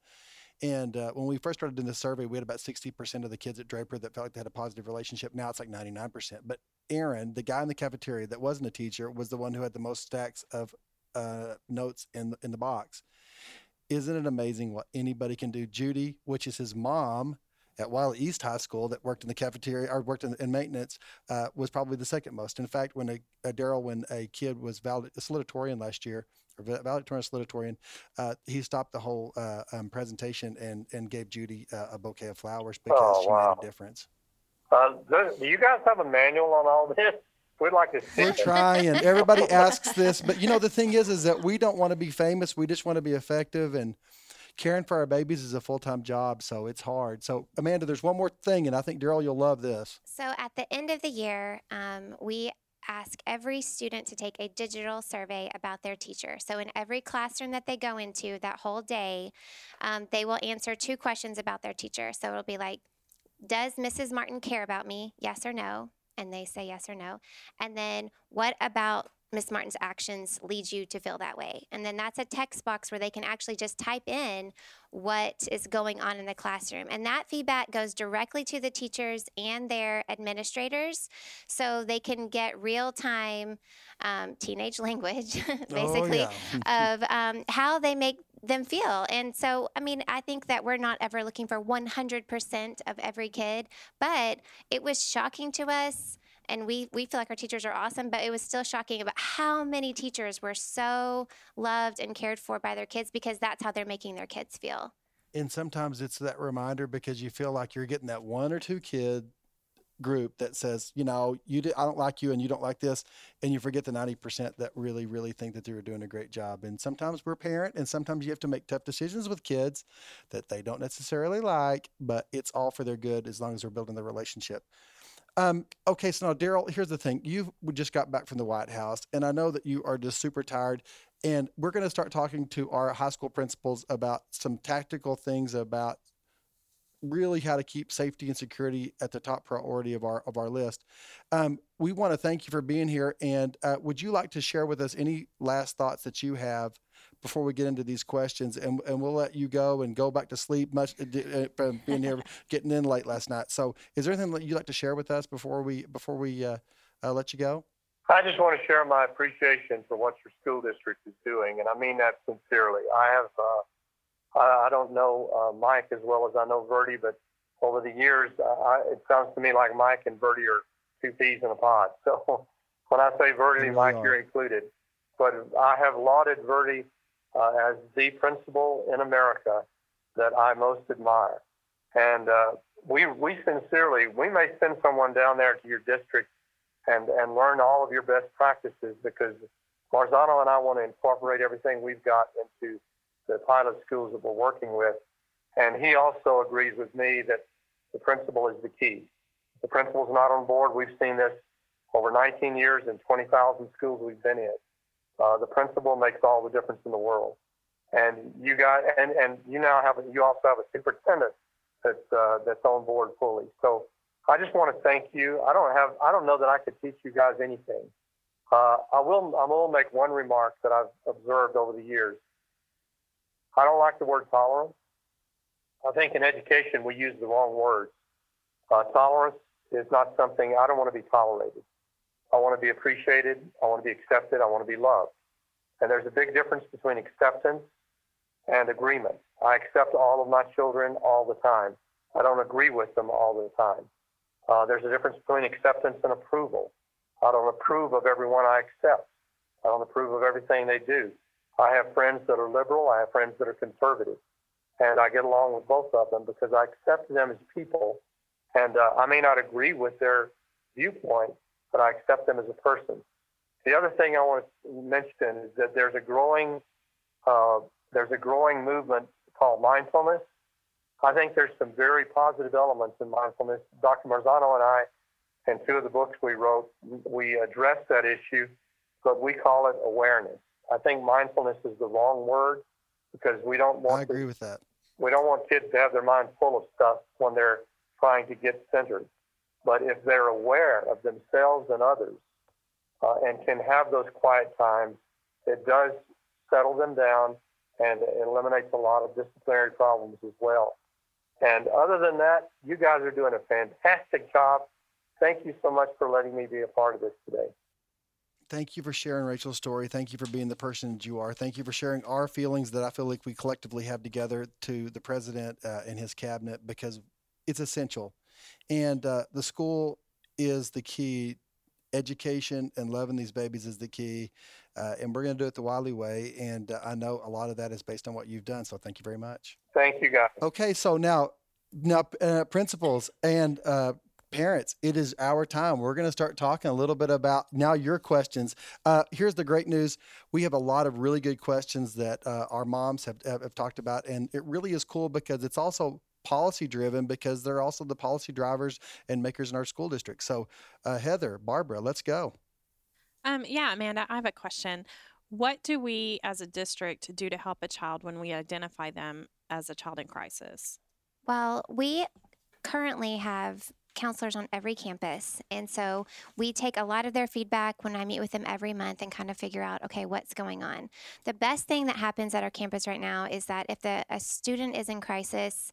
And uh, when we first started doing the survey, we had about 60% of the kids at Draper that felt like they had a positive relationship. Now it's like 99%. But Aaron, the guy in the cafeteria that wasn't a teacher, was the one who had the most stacks of uh, notes in in the box. Isn't it amazing what anybody can do? Judy, which is his mom at Wylie East High School that worked in the cafeteria or worked in, in maintenance, uh, was probably the second most. In fact, when a, a Darrell, when a kid was valedictorian last year, or valedictorian salutatorian, uh, he stopped the whole uh, um, presentation and, and gave Judy uh, a bouquet of flowers because Oh, she made a difference. Uh, you guys have a manual on all this? We'd like to see We're it. trying. Everybody asks this, but you know the thing is, is that we don't want to be famous. We just want to be effective, and caring for our babies is a full time job, so it's hard. So Amanda, there's one more thing, and I think Darrell, you'll love this. So at the end of the year, um, we ask every student to take a digital survey about their teacher. So in every classroom that they go into that whole day, um, they will answer two questions about their teacher. So it'll be like, does Mrs. Martin care about me? Yes or no? And they say yes or no. And then what about Miss Martin's actions lead you to feel that way? And then that's a text box where they can actually just type in what is going on in the classroom. And that feedback goes directly to the teachers and their administrators so they can get real time um, teenage language, basically, Oh, yeah. of um, how they make them feel. And so, I mean, I think that we're not ever looking for 100% of every kid, but it was shocking to us. And we, we feel like our teachers are awesome, but it was still shocking about how many teachers were so loved and cared for by their kids because that's how they're making their kids feel. and sometimes it's that reminder because you feel like you're getting that one or two kid group that says, you know, you did, I don't like you and you don't like this, and you forget the ninety percent that really, really think that they're doing a great job. And sometimes we're parent, and sometimes you have to make tough decisions with kids that they don't necessarily like, but it's all for their good as long as we're building the relationship. Um, okay, so now Darrell, here's the thing: you just got back from the White House, and I know that you are just super tired. And we're going to start talking to our high school principals about some tactical things about really how to keep safety and security at the top priority of our of our list. Um, we want to thank you for being here, and uh, would you like to share with us any last thoughts that you have before we get into these questions? And and we'll let you go and go back to sleep. Much uh, from being here, getting in late last night. So, is there anything that you'd like to share with us before we before we uh, uh, let you go? I just want to share my appreciation for what your school district is doing, and I mean that sincerely. I have, uh, I, I don't know uh, Mike as well as I know Virdie, but over the years, uh, I, it sounds to me like Mike and Virdie are two peas in a pod. So when I say Virdie, really Mike, are. you're included. But I have lauded Virdie uh, as the principal in America that I most admire, and uh, we we sincerely we may send someone down there to your district and, and learn all of your best practices because Marzano and I want to incorporate everything we've got into the pilot schools that we're working with. And he also agrees with me that the principal is the key. The principal's not on board. We've seen this over 19 years in 20,000 schools we've been in. Uh, the principal makes all the difference in the world. And you got, and, and you now have, you also have a superintendent that's, uh, that's on board fully. So I just want to thank you. I don't have, I don't know that I could teach you guys anything. Uh, I will, I will make one remark that I've observed over the years. I don't like the word tolerance. I think in education we use the wrong words. Uh, tolerance is not something I don't want to be tolerated. I want to be appreciated. I want to be accepted. I want to be loved. And there's a big difference between acceptance and agreement. I accept all of my children all the time. I don't agree with them all the time. Uh, there's a difference between acceptance and approval. I don't approve of everyone I accept. I don't approve of everything they do. I have friends that are liberal. I have friends that are conservative. And I get along with both of them because I accept them as people. And uh, I may not agree with their viewpoint, but I accept them as a person. The other thing I want to mention is that there's a growing, uh, there's a growing movement called mindfulness. I think there's some very positive elements in mindfulness. Dr. Marzano and I, in two of the books we wrote, we address that issue, but we call it awareness. I think mindfulness is the wrong word because we don't want I to agree with that. we don't want kids to have their mind full of stuff when they're trying to get centered. But if they're aware of themselves and others uh, and can have those quiet times, it does settle them down and it eliminates a lot of disciplinary problems as well. And other than that, you guys are doing a fantastic job. Thank you so much for letting me be a part of this today. Thank you for sharing Rachel's story. Thank you for being the person that you are. Thank you for sharing our feelings that I feel like we collectively have together to the president uh, and his cabinet because it's essential. And uh, the school is the key. Education and loving these babies is the key. Uh, and we're going to do it the Wylie way. And uh, I know a lot of that is based on what you've done. So thank you very much. Thank you, guys. Okay, so now, now, uh, principals and uh, parents, it is our time. We're going to start talking a little bit about now your questions. Uh, here's the great news: we have a lot of really good questions that uh, our moms have, have have talked about, and it really is cool because it's also policy driven because they're also the policy drivers and makers in our school district. So, uh, Heather, Barbara, let's go. Um, yeah, Amanda, I have a question. What do we as a district do to help a child when we identify them as a child in crisis? Well, we currently have counselors on every campus. And so we take a lot of their feedback when I meet with them every month and kind of figure out, okay, what's going on. The best thing that happens at our campus right now is that if the, a student is in crisis,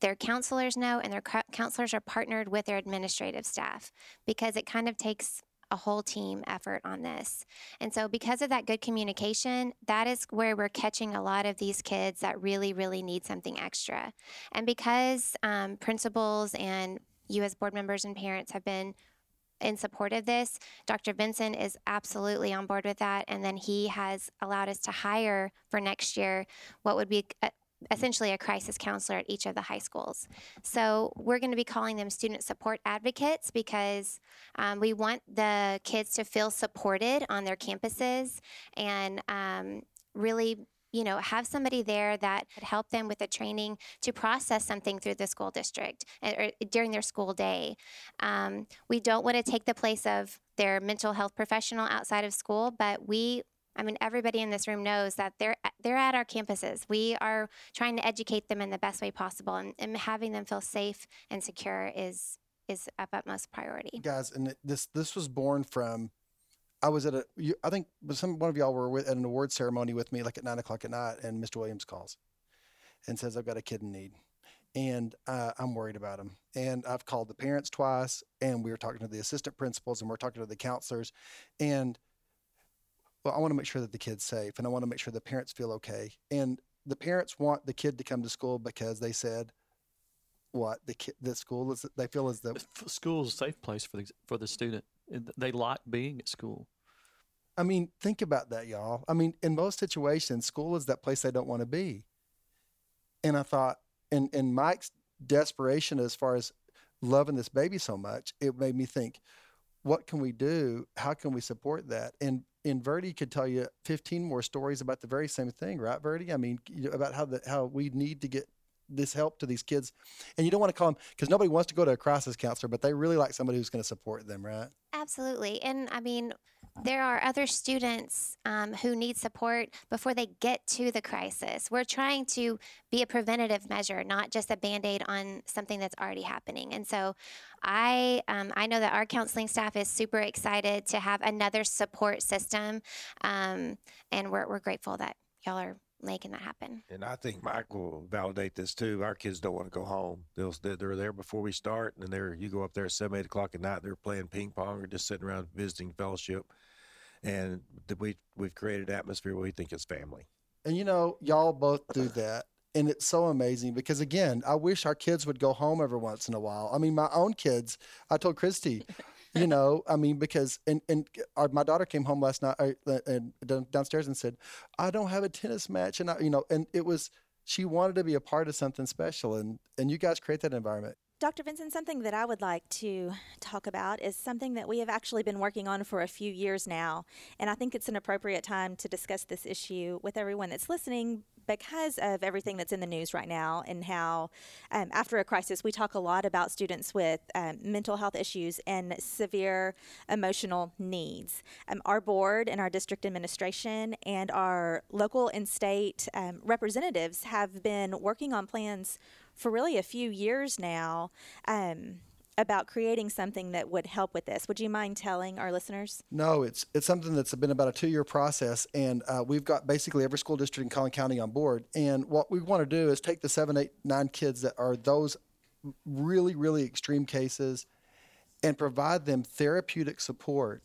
their counselors know and their counselors are partnered with their administrative staff because it kind of takes a whole team effort on this. And so, because of that good communication, that is where we're catching a lot of these kids that really, really need something extra. And because um, principals and you, as board members and parents, have been in support of this, Dr. Vincent is absolutely on board with that. And then he has allowed us to hire for next year what would be a, essentially a crisis counselor at each of the high schools. So we're going to be calling them student support advocates because um, we want the kids to feel supported on their campuses and um, really you know have somebody there that could help them with the training to process something through the school district or during their school day um, we don't want to take the place of their mental health professional outside of school but we I mean, everybody in this room knows that they're they're at our campuses. We are trying to educate them in the best way possible, and, and having them feel safe and secure is is of utmost priority. Guys, and this this was born from. I was at a. I think some one of y'all were with, at an award ceremony with me, like at nine o'clock at night, and Mr. Williams calls, and says, "I've got a kid in need." and uh, I'm worried about him. And I've called the parents twice, and we were talking to the assistant principals, and we're talking to the counselors, and well, I want to make sure that the kid's safe and I want to make sure the parents feel okay. And the parents want the kid to come to school because they said, what the kid, the school is they feel is the school is a safe place for the for the student. They like being at school. I mean, think about that, y'all. I mean, in most situations, school is that place they don't want to be. And I thought, and in Mike's desperation as far as loving this baby so much, it made me think, what can we do? How can we support that? And and Virdie could tell you 15 more stories about the very same thing, right, Virdie? I mean, you know, about how the how we need to get this help to these kids, and you don't want to call them because nobody wants to go to a crisis counselor, but they really like somebody who's going to support them, right? Absolutely, and I mean, there are other students um, who need support before they get to the crisis. We're trying to be a preventative measure, not just a band aid on something that's already happening. And so I, um, I know that our counseling staff is super excited to have another support system. Um, and we're, we're grateful that y'all are making that happen. And I think Mike will validate this too. Our kids don't want to go home. They'll they're there before we start, and they're you go up there at seven eight o'clock at night. They're playing ping pong or just sitting around visiting fellowship, and we we've created an atmosphere where we think it's family. And you know, y'all both do that. And it's so amazing because again, I wish our kids would go home every once in a while. I mean, my own kids, I told Christy, you know, I mean, because and and our, my daughter came home last night uh, and downstairs and said, "I don't have a tennis match," and I, you know, and it was she wanted to be a part of something special, and and you guys create that environment. Dr. Vincent, something that I would like to talk about is something that we have actually been working on for a few years now. And I think it's an appropriate time to discuss this issue with everyone that's listening because of everything that's in the news right now and how um, after a crisis we talk a lot about students with um, mental health issues and severe emotional needs. Um, our board and our district administration and our local and state um, representatives have been working on plans for really a few years now um, about creating something that would help with this. Would you mind telling our listeners? No, it's it's something that's been about a two year process, and uh, we've got basically every school district in Collin County on board. And what we want to do is take the seven, eight, nine kids that are those really, really extreme cases, and provide them therapeutic support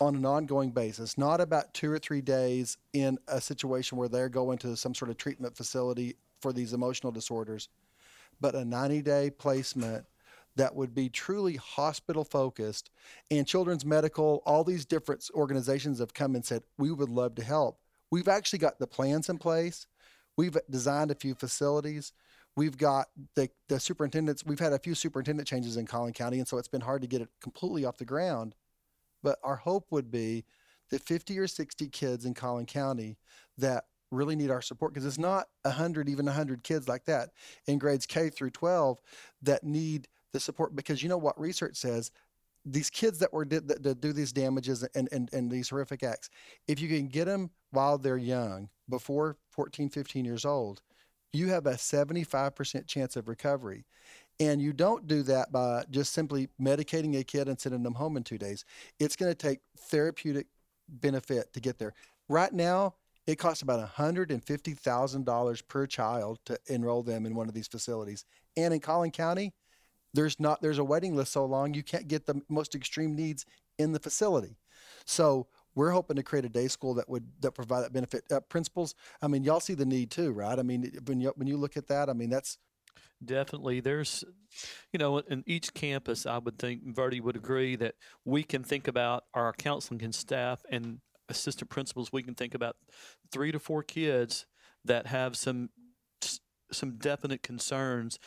on an ongoing basis, not about two or three days in a situation where they're going to some sort of treatment facility for these emotional disorders, but a 90 day placement that would be truly hospital focused. And Children's Medical, all these different organizations have come and said, we would love to help. We've actually got the plans in place. We've designed a few facilities. We've got the, the superintendents, we've had a few superintendent changes in Collin County, and so it's been hard to get it completely off the ground. But our hope would be the 50 or 60 kids in Collin County that really need our support because it's not 100, even 100 kids like that in grades K through 12 that need the support because you know what? Research says these kids that were did that, that do these damages and, and and these horrific acts if you can get them while they're young before 14 15 years old you have a 75% chance of recovery. And you don't do that by just simply medicating a kid and sending them home in two days. It's going to take therapeutic benefit to get there. Right now it costs about $150000 per child to enroll them in one of these facilities. And in collin county there's not there's a waiting list so long you can't get the most extreme needs in the facility so we're hoping to create a day school that would that provide that benefit uh, principals i mean y'all see the need too right i mean when you when you look at that i mean that's Definitely. There's, you know, in each campus, I would think Virdie would agree that we can think about our counseling and staff and assistant principals. We can think about three to four kids that have some some definite concerns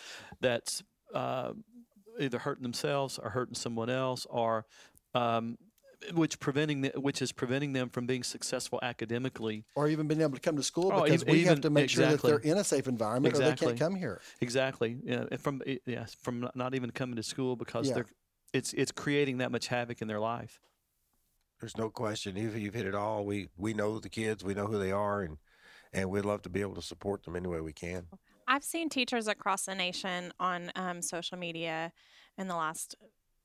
that's uh, either hurting themselves or hurting someone else or um, which preventing the, which is preventing them from being successful academically or even being able to come to school Oh, because even- we have to make sure that they're in a safe environment or they can't come here exactly yeah from it- yeah from not- not even coming to school because Yeah. they're it's it's creating that much havoc in their life There's no question. You've, you've hit it all. We we know the kids. We know who they are, and and we'd love to be able to support them any way we can. I've seen teachers across the nation on um, social media in the last,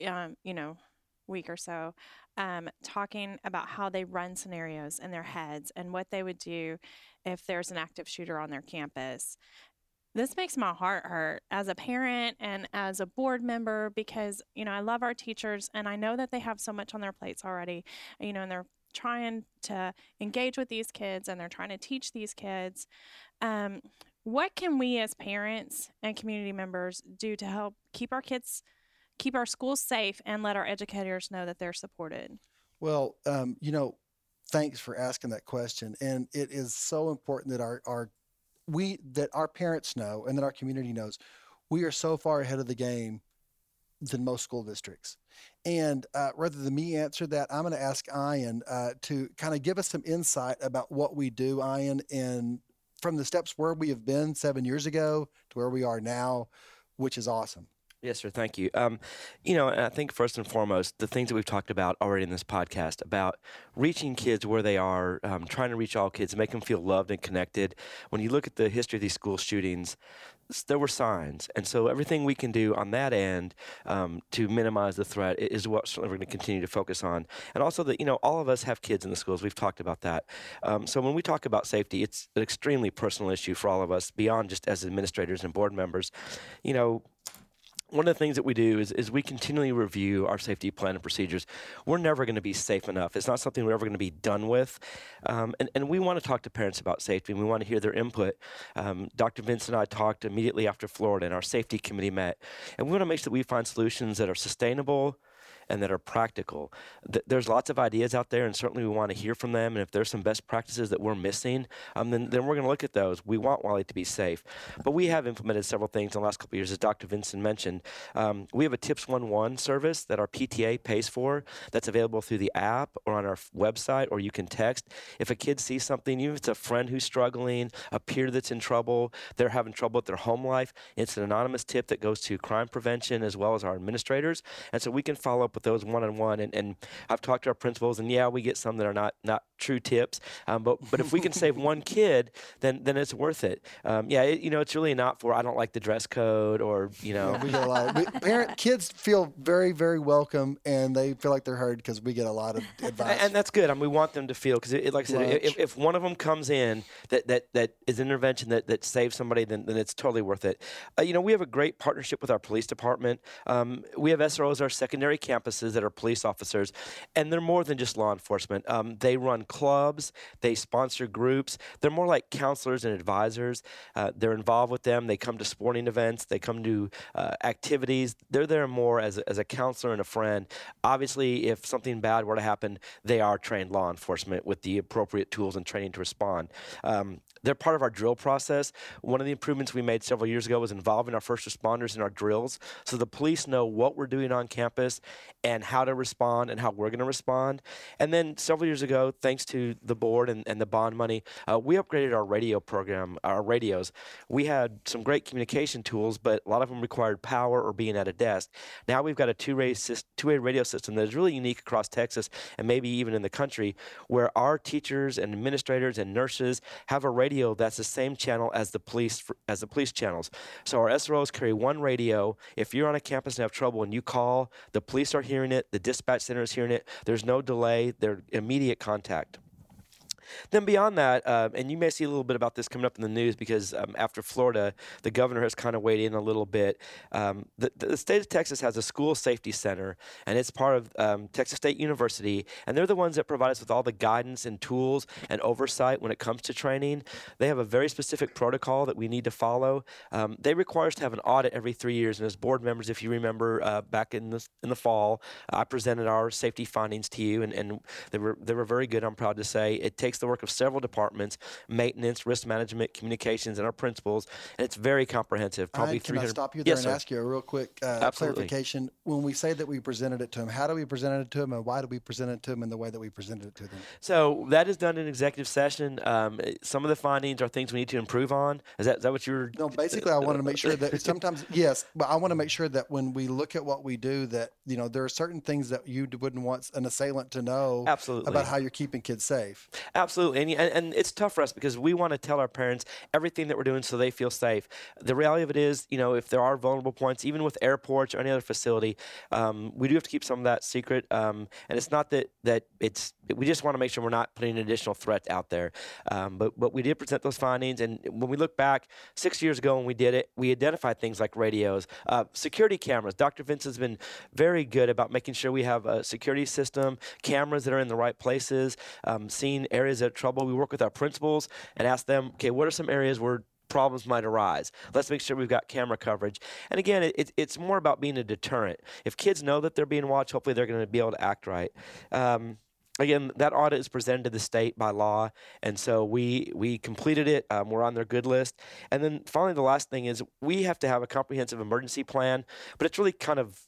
um, you know, week or so, um, talking about how they run scenarios in their heads and what they would do if there's an active shooter on their campus. This makes my heart hurt as a parent and as a board member because, you know, I love our teachers and I know that they have so much on their plates already, you know, and they're trying to engage with these kids and they're trying to teach these kids. Um, what can we as parents and community members do to help keep our kids keep our schools safe and let our educators know that they're supported Well, um, you know, thanks for asking that question. And it is so important that our, our we that our parents know and that our community knows we are so far ahead of the game than most school districts. And uh, rather than me answer that, I'm going to ask Ian uh, to kind of give us some insight about what we do, Ian, and from the steps where we have been seven years ago to where we are now, which is awesome. Yes, sir. Thank you. Um, you know, I think first and foremost, the things that we've talked about already in this podcast about reaching kids where they are, um, trying to reach all kids, make them feel loved and connected. When you look at the history of these school shootings, there were signs, and so everything we can do on that end um, to minimize the threat is what we're going to continue to focus on. And also that you know, all of us have kids in the schools. We've talked about that. Um, so when we talk about safety, it's an extremely personal issue for all of us, beyond just as administrators and board members. You know, one of the things that we do is, is we continually review our safety plan and procedures. We're never going to be safe enough. It's not something we're ever going to be done with. Um, and, and we want to talk to parents about safety and we want to hear their input. Um, Dr. Vince and I talked immediately after Florida and our safety committee met. And we want to make sure that we find solutions that are sustainable and that are practical. Th- There's lots of ideas out there, and certainly we want to hear from them. And if there's some best practices that we're missing, um, then, then we're going to look at those. We want Wylie to be safe. But we have implemented several things in the last couple years, as Dr. Vincent mentioned. Um, we have a Tips 1-1 service that our PTA pays for that's available through the app or on our website, or you can text. If a kid sees something, even if it's a friend who's struggling, a peer that's in trouble, they're having trouble with their home life, it's an anonymous tip that goes to crime prevention as well as our administrators. And so we can follow with those one on one. And and I've talked to our principals, and yeah, we get some that are not not true tips. Um, but but if we can save one kid, then then it's worth it. Um, yeah, it, you know, it's really not for I don't like the dress code or you know. Yeah, we get a lot. Of, we, parent kids feel very, very welcome, and they feel like they're heard because we get a lot of advice. A- And that's good. I mean, we want them to feel because, it, it- like I said, if, if one of them comes in that that that is an intervention that, that saves somebody, then, then it's totally worth it. Uh, you know, we have a great partnership with our police department. Um, we have SROs, our secondary campus campuses that are police officers, and they're more than just law enforcement. Um, they run clubs, they sponsor groups. They're more like counselors and advisors. Uh, they're involved with them. They come to sporting events, they come to uh, activities. They're there more as a, as a counselor and a friend. Obviously, if something bad were to happen, they are trained law enforcement with the appropriate tools and training to respond. Um, they're part of our drill process. One of the improvements we made several years ago was involving our first responders in our drills so the police know what we're doing on campus and how to respond and how we're going to respond. And then several years ago, thanks to the board and, and the bond money, uh, we upgraded our radio program, our radios. We had some great communication tools, but a lot of them required power or being at a desk. Now we've got a two-way, two-way radio system that is really unique across Texas and maybe even in the country, where our teachers and administrators and nurses have a radio radio that's the same channel as the police as the police channels. So our SROs carry one radio. If you're on a campus and have trouble and you call, the police are hearing it, the dispatch center is hearing it. There's no delay. They're immediate contact. Then beyond that, uh, and you may see a little bit about this coming up in the news because um, after Florida, the governor has kind of weighed in a little bit. Um, the, the, state of Texas has a school safety center, and it's part of um, Texas State University, and they're the ones that provide us with all the guidance and tools and oversight when it comes to training. They have a very specific protocol that we need to follow. Um, they require us to have an audit every three years, and as board members, if you remember uh, back in the in the fall, I presented our safety findings to you, and, and they were they were very good. I'm proud to say it takes takes the work of several departments maintenance, risk management, communications, and our principals. And it's very comprehensive. Probably three hundred. stop you there yes, and sir. ask you a real quick uh, clarification? When we say that we presented it to them, how do we present it to them and why do we present it to them in the way that we presented it to them? So that is done in executive session. Um, some of the findings are things we need to improve on. Is that, is that what you're? No, basically, I wanted to make sure that sometimes, yes, but I want to make sure that when we look at what we do, that, you know, there are certain things that you wouldn't want an assailant to know Absolutely. about how you're keeping kids safe. Absolutely, and, and it's tough for us because we want to tell our parents everything that we're doing so they feel safe. The reality of it is, you know, if there are vulnerable points, even with airports or any other facility, um, we do have to keep some of that secret. Um, and it's not that that it's we just want to make sure we're not putting an additional threat out there. Um, but but we did present those findings, and when we look back six years ago when we did it, we identified things like radios, uh, security cameras. Dr. Vince has been very good about making sure we have a security system, cameras that are in the right places, um, seeing areas of trouble we work with our principals and ask them, okay, what are some areas where problems might arise. Let's make sure we've got camera coverage. And again, it, it's more about being a deterrent. If kids know that they're being watched, hopefully they're going to be able to act right. Um, again, that audit is presented to the state by law, and so we we completed it. Um, we're on their good list, and then finally, the last thing is we have to have a comprehensive emergency plan, but it's really kind of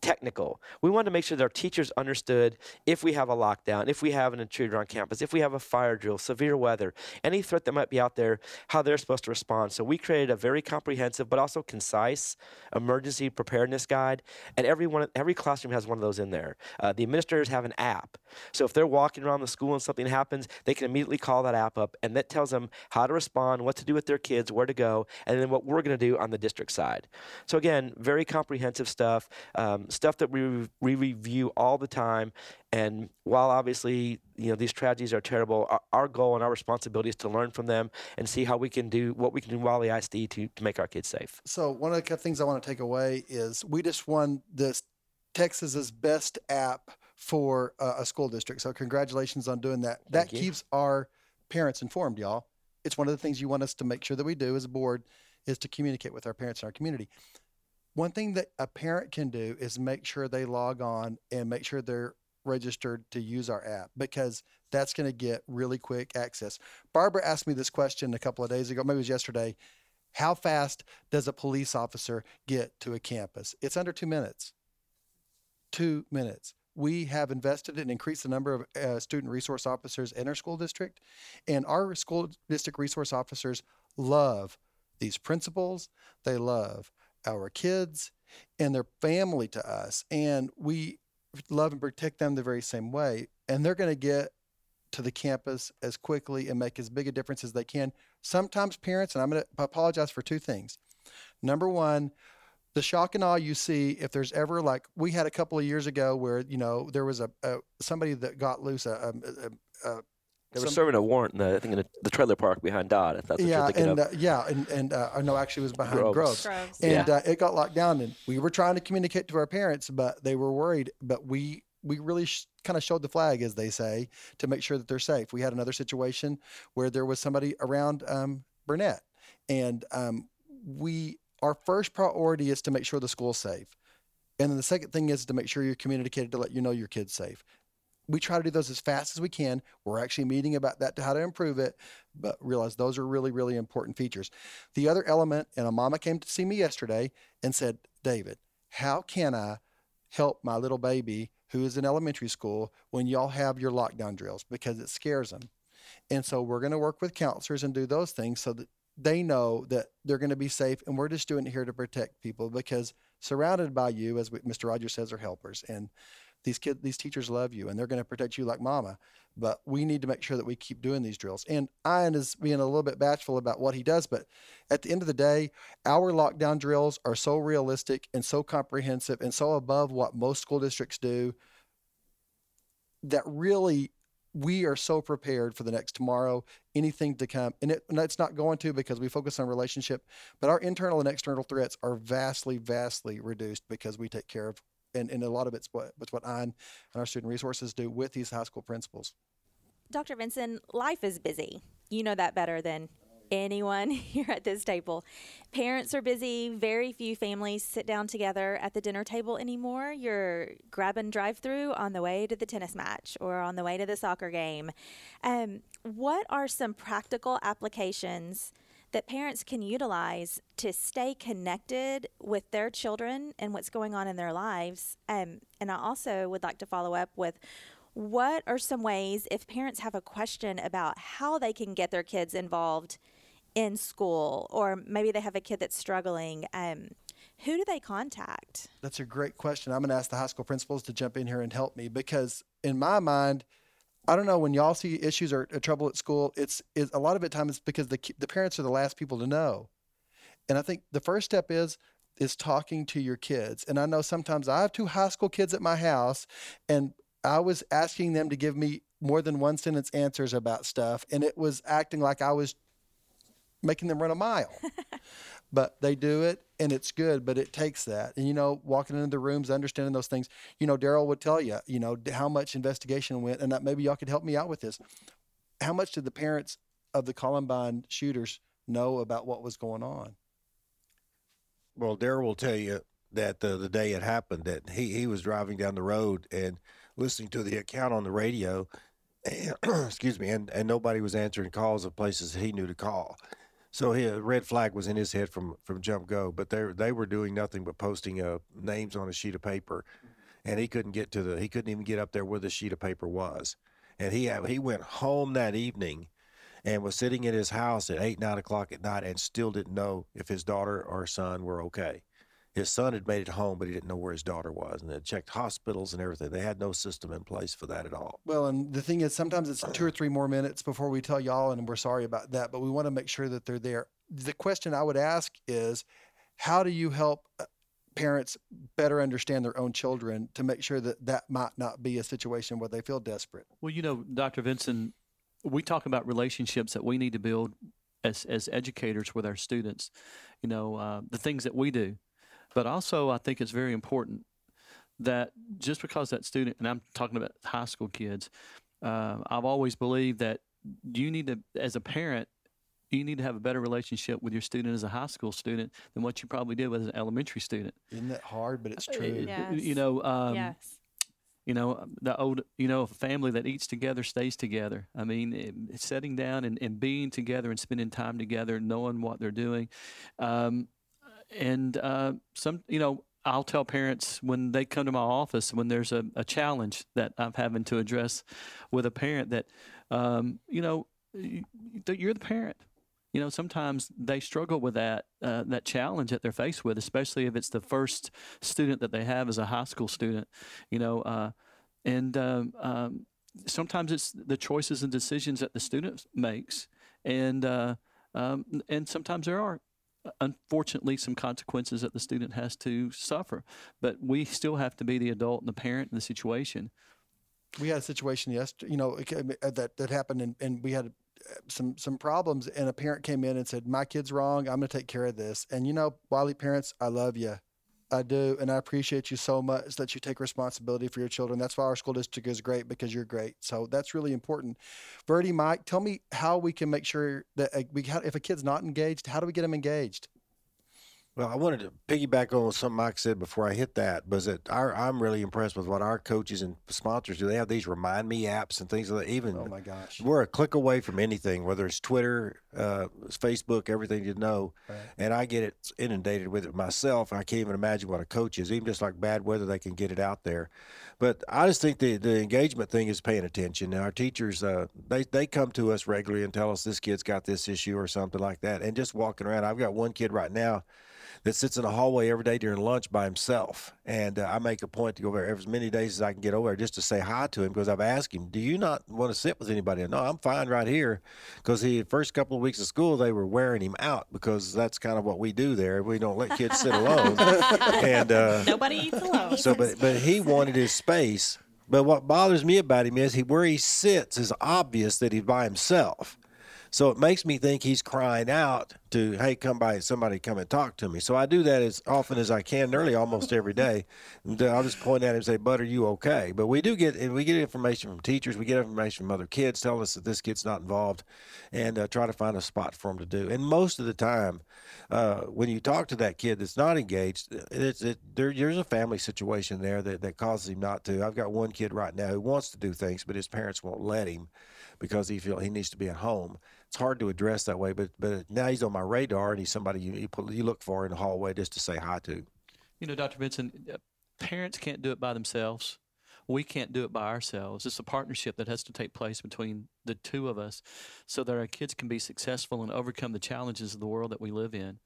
technical. We wanted to make sure that our teachers understood if we have a lockdown, if we have an intruder on campus, if we have a fire drill, severe weather, any threat that might be out there, how they're supposed to respond. So we created a very comprehensive but also concise emergency preparedness guide, and every one, every classroom has one of those in there. Uh, the administrators have an app, so if they're walking around the school and something happens, they can immediately call that app up, and that tells them how to respond, what to do with their kids, where to go, and then what we're going to do on the district side. So again, very comprehensive stuff um, stuff that we, we review all the time. And while obviously, you know, these tragedies are terrible, our, our, goal and our responsibility is to learn from them and see how we can do what we can do in Wylie ISD to, to make our kids safe. So one of the things I want to take away is we just won this Texas's best app for uh, a school district. So congratulations on doing that. Thank that you. keeps our parents informed, y'all. It's one of the things you want us to make sure that we do as a board is to communicate with our parents in our community one thing that a parent can do is make sure they log on and make sure they're registered to use our app because that's going to get really quick access. Barbara asked me this question a couple of days ago, maybe it was yesterday. How fast does a police officer get to a campus? It's under two minutes. Two minutes. We have invested and increased the number of uh, student resource officers in our school district, and our school district resource officers love these principals. They love our kids and their family to us. And we love and protect them the very same way. And they're going to get to the campus as quickly and make as big a difference as they can. Sometimes parents, and I'm going to apologize for two things. Number one, the shock and awe you see if there's ever like we had a couple of years ago where you know there was a, a somebody that got loose a, a, a They were some- serving a warrant, in the, I think, in the, the trailer park behind Dodd. If that's what yeah, you're thinking and of. uh, yeah, and and uh, no, actually, it was behind Groves. Groves. Groves. and yeah. uh, it got locked down and we were trying to communicate to our parents but they were worried but we we really sh- kind of showed the flag as they say to make sure that they're safe we had another situation where there was somebody around um, burnett and um, we our first priority is to make sure the school's safe and then the second thing is to make sure you're communicated to let you know your kid's safe we try to do those as fast as we can. We're actually meeting about that to how to improve it, but realize those are really, really important features. The other element, and a mama came to see me yesterday and said, David, how can I help my little baby who is in elementary school when y'all have your lockdown drills? Because it scares them. And so we're going to work with counselors and do those things so that they know that they're going to be safe. And we're just doing it here to protect people because surrounded by you, as we, Mr. Rogers says, are helpers. And these kids, these teachers love you and they're going to protect you like mama. But we need to make sure that we keep doing these drills. And Ian is being a little bit bashful about what he does, but at the end of the day, our lockdown drills are so realistic and so comprehensive and so above what most school districts do that really we are so prepared for the next tomorrow, anything to come. And, it, and it's not going to because we focus on relationship, but our internal and external threats are vastly, vastly reduced because we take care of and, and a lot of it's what it's what I and our student resources do with these high school principals. Dr. Vincent, life is busy. You know that better than anyone here at this table. Parents are busy. Very few families sit down together at the dinner table anymore. You're grabbing drive through on the way to the tennis match or on the way to the soccer game. Um, what are some practical applications? That parents can utilize to stay connected with their children and what's going on in their lives. Um, and I also would like to follow up with what are some ways if parents have a question about how they can get their kids involved in school or maybe they have a kid that's struggling um, who do they contact That's a great question. I'm going to ask the high school principals to jump in here and help me because in my mind, I don't know when y'all see issues or, or trouble at school. It's, it's a lot of it time is because the the parents are the last people to know, and I think the first step is is talking to your kids. And I know sometimes I have two high school kids at my house, and I was asking them to give me more than one sentence answers about stuff, and it was acting like I was making them run a mile. but they do it and it's good but it takes that. And you know walking into the rooms understanding those things. You know darrell would tell you you know how much investigation went and that maybe y'all could help me out with this. How much did the parents of the columbine shooters know about what was going on? Well, Darrell will tell you that uh, the day it happened, that he, he was driving down the road and listening to the account on the radio, and, excuse me, and, and nobody was answering calls of places he knew to call. So he, a red flag was in his head from from jump go, but they they were doing nothing but posting uh, names on a sheet of paper, and he couldn't get to the he couldn't even get up there where the sheet of paper was, and he he went home that evening and was sitting in his house at eight, nine o'clock at night and still didn't know if his daughter or son were okay. His son had made it home, but he didn't know where his daughter was, and they checked hospitals and everything. They had no system in place for that at all. well and the thing is sometimes it's two or three more minutes before we tell y'all and we're sorry about that but we want to make sure that they're there the question i would ask is how do you help uh, parents better understand their own children to make sure that that might not be a situation where they feel desperate Well, you know, Dr. Vincent, we talk about relationships that we need to build as as educators with our students. You know, uh, the things that we do, but also I think it's very important that just because that student, and I'm talking about high school kids, uh, I've always believed that you need to, as a parent, you need to have a better relationship with your student as a high school student than what you probably did with an elementary student. isn't that hard but it's Uh, true Yeah. You know, um, yes. you know the old you know a family that eats together stays together i mean it, sitting down and, and being together and spending time together knowing what they're doing um, and uh, some you know i'll tell parents when they come to my office when there's a, a challenge that i'm having to address with a parent that um, you know you, you're the parent. You know sometimes they struggle with that uh, that challenge that they're faced with especially if it's the first student that they have as a high school student you know uh, and um, um, sometimes it's the choices and decisions that the student makes. And uh, um, and sometimes there are unfortunately some consequences that the student has to suffer but we still have to be the adult and the parent in the situation We had a situation yesterday, you know, uh, that that happened, and, and we had uh, some some problems. And a parent came in and said, "My kid's wrong. I'm going to take care of this." And you know, Wylie parents, I love you, I do, and I appreciate you so much that you take responsibility for your children. That's why our school district is great because you're great. So that's really important. Virdie, Mike, tell me how we can make sure that uh, we if a kid's not engaged, how do we get them engaged? Well, I wanted to piggyback on what something Mike said before I hit that. Was that our, I'm really impressed with what our coaches and sponsors do. They have these remind me apps and things like that. Even Oh my gosh. we're a click away from anything, whether it's Twitter, uh, Facebook, everything you know. Right. And I get it inundated with it myself. I can't even imagine what a coach is. Even just like bad weather, they can get it out there. But I just think the, the engagement thing is paying attention. Now, our teachers, uh, they, they come to us regularly and tell us this kid's got this issue or something like that. And just walking around, I've got one kid right now that sits in the hallway every day during lunch by himself. And uh, I make a point to go over there as many days as I can get over there just to say hi to him because I've asked him, Do you not want to sit with anybody? No, I'm fine right here. Because the first couple of weeks of school, they were wearing him out because that's kind of what we do there. We don't let kids sit alone. and uh, Nobody eats alone. so, but but he wanted his space. But what bothers me about him is he where he sits is obvious that he's by himself. So it makes me think he's crying out to, "Hey, come by! Somebody come and talk to me." So I do that as often as I can, nearly almost every day. Uh, I'll just point at him and say, "Bud, are you okay?" But we do get we get information from teachers, we get information from other kids, tell us that this kid's not involved, and uh, try to find a spot for him to do. And most of the time, uh, when you talk to that kid that's not engaged, it's it, there, there's a family situation there that, that causes him not to. I've got one kid right now who wants to do things, but his parents won't let him because he feel he needs to be at home. It's hard to address that way, but but now he's on my radar and he's somebody you you, put, you look for in the hallway just to say hi to. You know, Dr. Vincent, uh, parents can't do it by themselves. We can't do it by ourselves. It's a partnership that has to take place between the two of us so that our kids can be successful and overcome the challenges of the world that we live in.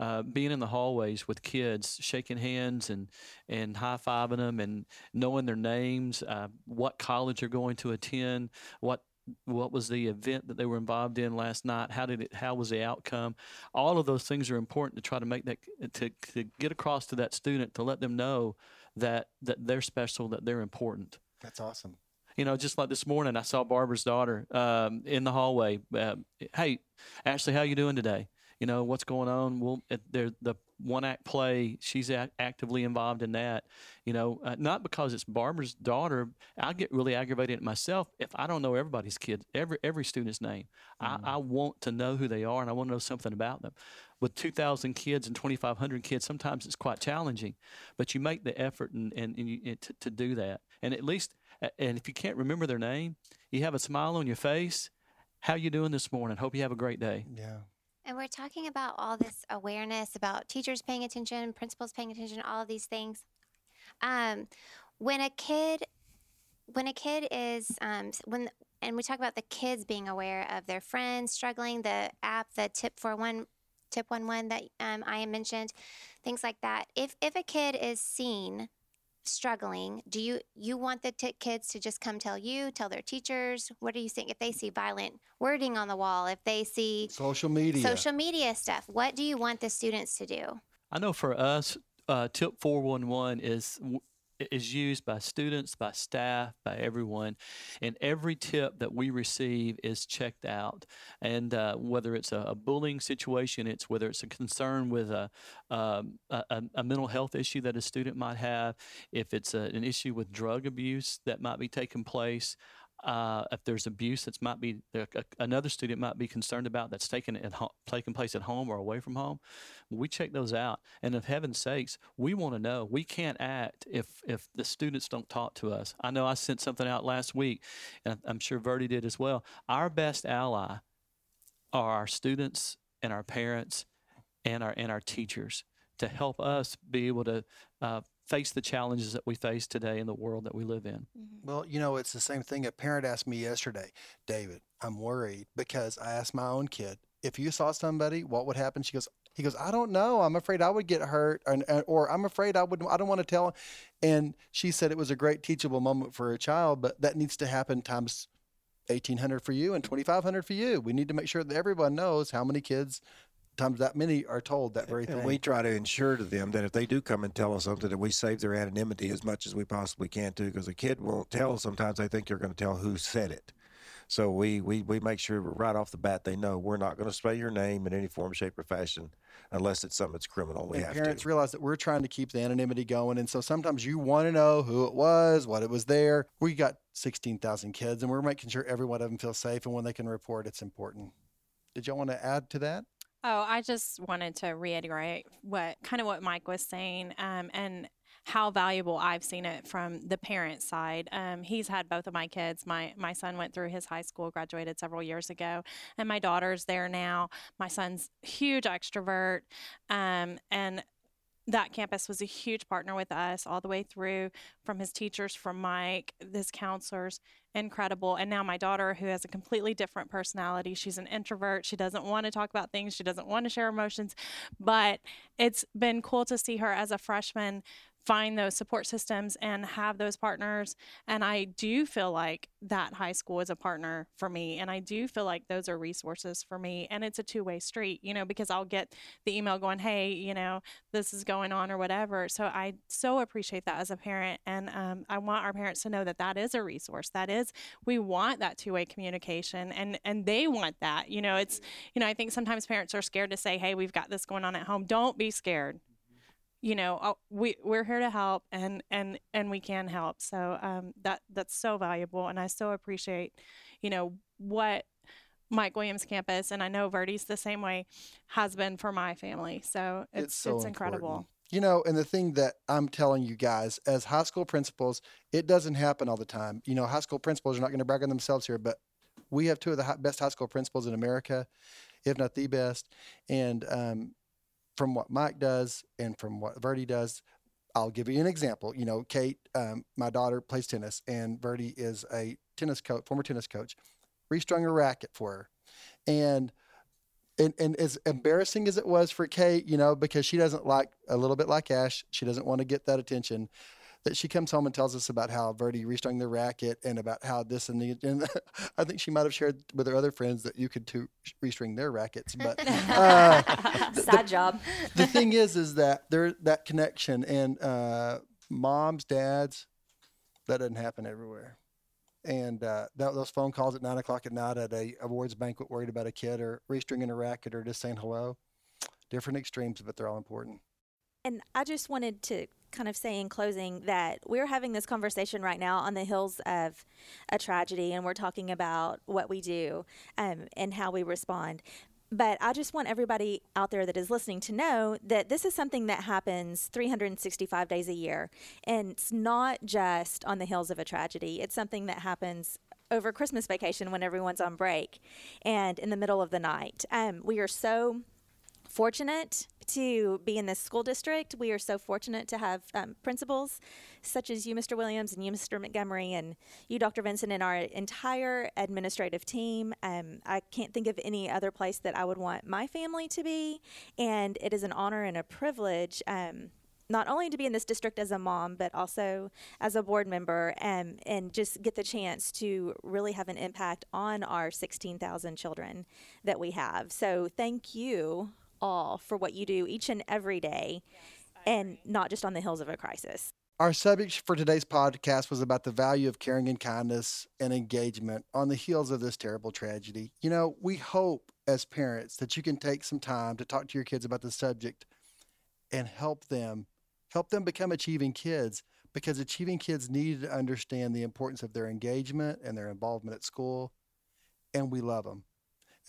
Uh, being in the hallways with kids, shaking hands and, and high fiving them and knowing their names, uh, what college they're going to attend, what what was the event that they were involved in last night? How did it how was the outcome? All of those things are important to try to make that to, to get across to that student to let them know that that they're special that they're important. That's awesome. you know just like this morning i saw barbara's daughter um, in the hallway uh, hey ashley how you doing today you know what's going on? Well there the one act play she's actively involved in that you know uh, not because it's barbara's daughter. I get really aggravated at myself if i don't know everybody's kid every every student's name. I, I want to know who they are and i want to know something about them. With 2000 kids and 2500 kids sometimes it's quite challenging but you make the effort and, and, and you, and to, to do that. And at least and if you can't remember their name you have a smile on your face. How you doing this morning? Hope you have a great day. Yeah. And we're talking about all this awareness about teachers paying attention, principals paying attention, all of these things. Um, when a kid, when a kid is, um, when, and we talk about the kids being aware of their friends struggling, the app, the tip for one, tip one one that um, I mentioned, things like that. If if a kid is seen struggling, do you you want the t- kids to just come tell you, tell their teachers? What do you think if they see violent wording on the wall? If they see Social media. social media stuff. What do you want the students to do? I know for us, uh, tip 411 is w- is used by students, by staff, by everyone, and every tip that we receive is checked out. And uh, whether it's a, a bullying situation, it's whether it's a concern with a, um, a, a mental health issue that a student might have, if it's a, an issue with drug abuse that might be taking place. Uh, if there's abuse that's might be that another student might be concerned about that's taking at ho- taking place at home or away from home, we check those out. And of heaven's sakes, we want to know. We can't act if if the students don't talk to us. I know I sent something out last week, and I'm sure Virdie did as well. Our best ally are our students and our parents and our and our teachers to help us be able to uh, face the challenges that we face today in the world that we live in. Mm-hmm. Well, you know, it's the same thing. A parent asked me yesterday, David, I'm worried because I asked my own kid, if you saw somebody, what would happen? She goes, he goes, I don't know. I'm afraid I would get hurt, and, and- or I'm afraid I would. I don't want to tell. And she said it was a great teachable moment for a child, but that needs to happen times 1,800 for you and 2,500 for you. We need to make sure that everyone knows how many kids times that many are told that very thing. And we try to ensure to them that if they do come and tell us something, that we save their anonymity as much as we possibly can too, because a kid won't tell. Sometimes they think you're going to tell who said it. So we, we, we make sure right off the bat they know we're not going to spell your name in any form, shape, or fashion unless it's something that's criminal. We and have parents to. realize that we're trying to keep the anonymity going. And so sometimes you want to know who it was, what it was there. We got 16,000 kids and we're making sure every one of them feels safe. And when they can report, it's important. Did y'all want to add to that? Oh, I just wanted to reiterate what kind of what Mike was saying, um, and how valuable I've seen it from the parent side. Um, he's had both of my kids. My my son went through his high school, graduated several years ago, and my daughter's there now. My son's huge extrovert, um, and that campus was a huge partner with us all the way through from his teachers from mike his counselors incredible. And now my daughter who has a completely different personality she's an introvert. She doesn't want to talk about things. She doesn't want to share emotions. But it's been cool to see her as a freshman find those support systems and have those partners and i do feel like that high school is a partner for me and i do feel like those are resources for me and it's a two-way street you know because i'll get the email going hey you know this is going on or whatever so i so appreciate that as a parent and um, i want our parents to know that that is a resource that is we want that two-way communication and and they want that you know it's you know i think sometimes parents are scared to say hey we've got this going on at home don't be scared you know uh, we we're here to help and and and we can help so um that that's so valuable and i so appreciate you know what Mike Williams campus and I know Virdie's the same way has been for my family. So it's it's, so incredible. important. You know, and the thing that I'm telling you guys as high school principals, it doesn't happen all the time. You know, high school principals are not going to brag on themselves here, but we have two of the best high school principals in America, if not the best. And um, from what Mike does and from what Virdie does, I'll give you an example. You know, Kate, um, my daughter plays tennis, and Virdie is a tennis coach, former tennis coach, restrung a racket for her, and and, and as embarrassing as it was for Kate, you know, because she doesn't like a little bit like Ash, she doesn't want to get that attention. That she comes home and tells us about how Virdie restrung the racket and about how this and the and I think she might have shared with her other friends that you could too restring their rackets. But uh, Side job. the thing is, is that there that connection and uh, moms, dads, that doesn't happen everywhere. And uh, that, those phone calls at nine o'clock at night at a awards banquet, worried about a kid or restringing a racket or just saying hello, different extremes, but they're all important. And I just wanted to kind of say in closing that we're having this conversation right now on the hills of a tragedy, and we're talking about what we do um, and how we respond. But I just want everybody out there that is listening to know that this is something that happens 365 days a year. And it's not just on the hills of a tragedy, it's something that happens over Christmas vacation when everyone's on break and in the middle of the night. Um, we are so fortunate to be in this school district. We are so fortunate to have um, principals such as you, Mr. Williams, and you, Mr. Montgomery, and you, Dr. Vincent, and our entire administrative team. Um, I can't think of any other place that I would want my family to be, and it is an honor and a privilege. Um, not only to be in this district as a mom, but also as a board member, and and just get the chance to really have an impact on our 16,000 children that we have. So thank you all for what you do each and every day, and not just on the heels of a crisis. Our subject for today's podcast was about the value of caring and kindness and engagement on the heels of this terrible tragedy. You know, we hope as parents that you can take some time to talk to your kids about the subject and help them help them become achieving kids because achieving kids need to understand the importance of their engagement and their involvement at school and we love them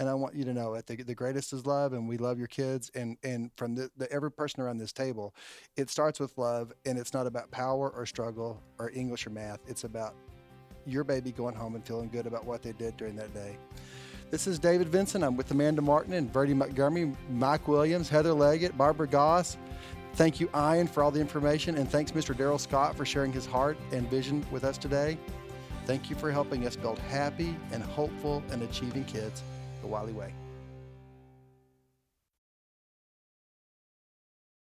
and i want you to know that the, the greatest is love and we love your kids and and from the, the every person around this table it starts with love and it's not about power or struggle or english or math it's about your baby going home and feeling good about what they did during that day this is David Vincent. I'm with Amanda Martin and Virdie Montgomery, Mike Williams, Heather Leggett, Barbara Goss. Thank you, Ian, for all the information, and thanks, Mr. Darrell Scott, for sharing his heart and vision with us today. Thank you for helping us build happy and hopeful and achieving kids the Wylie Way.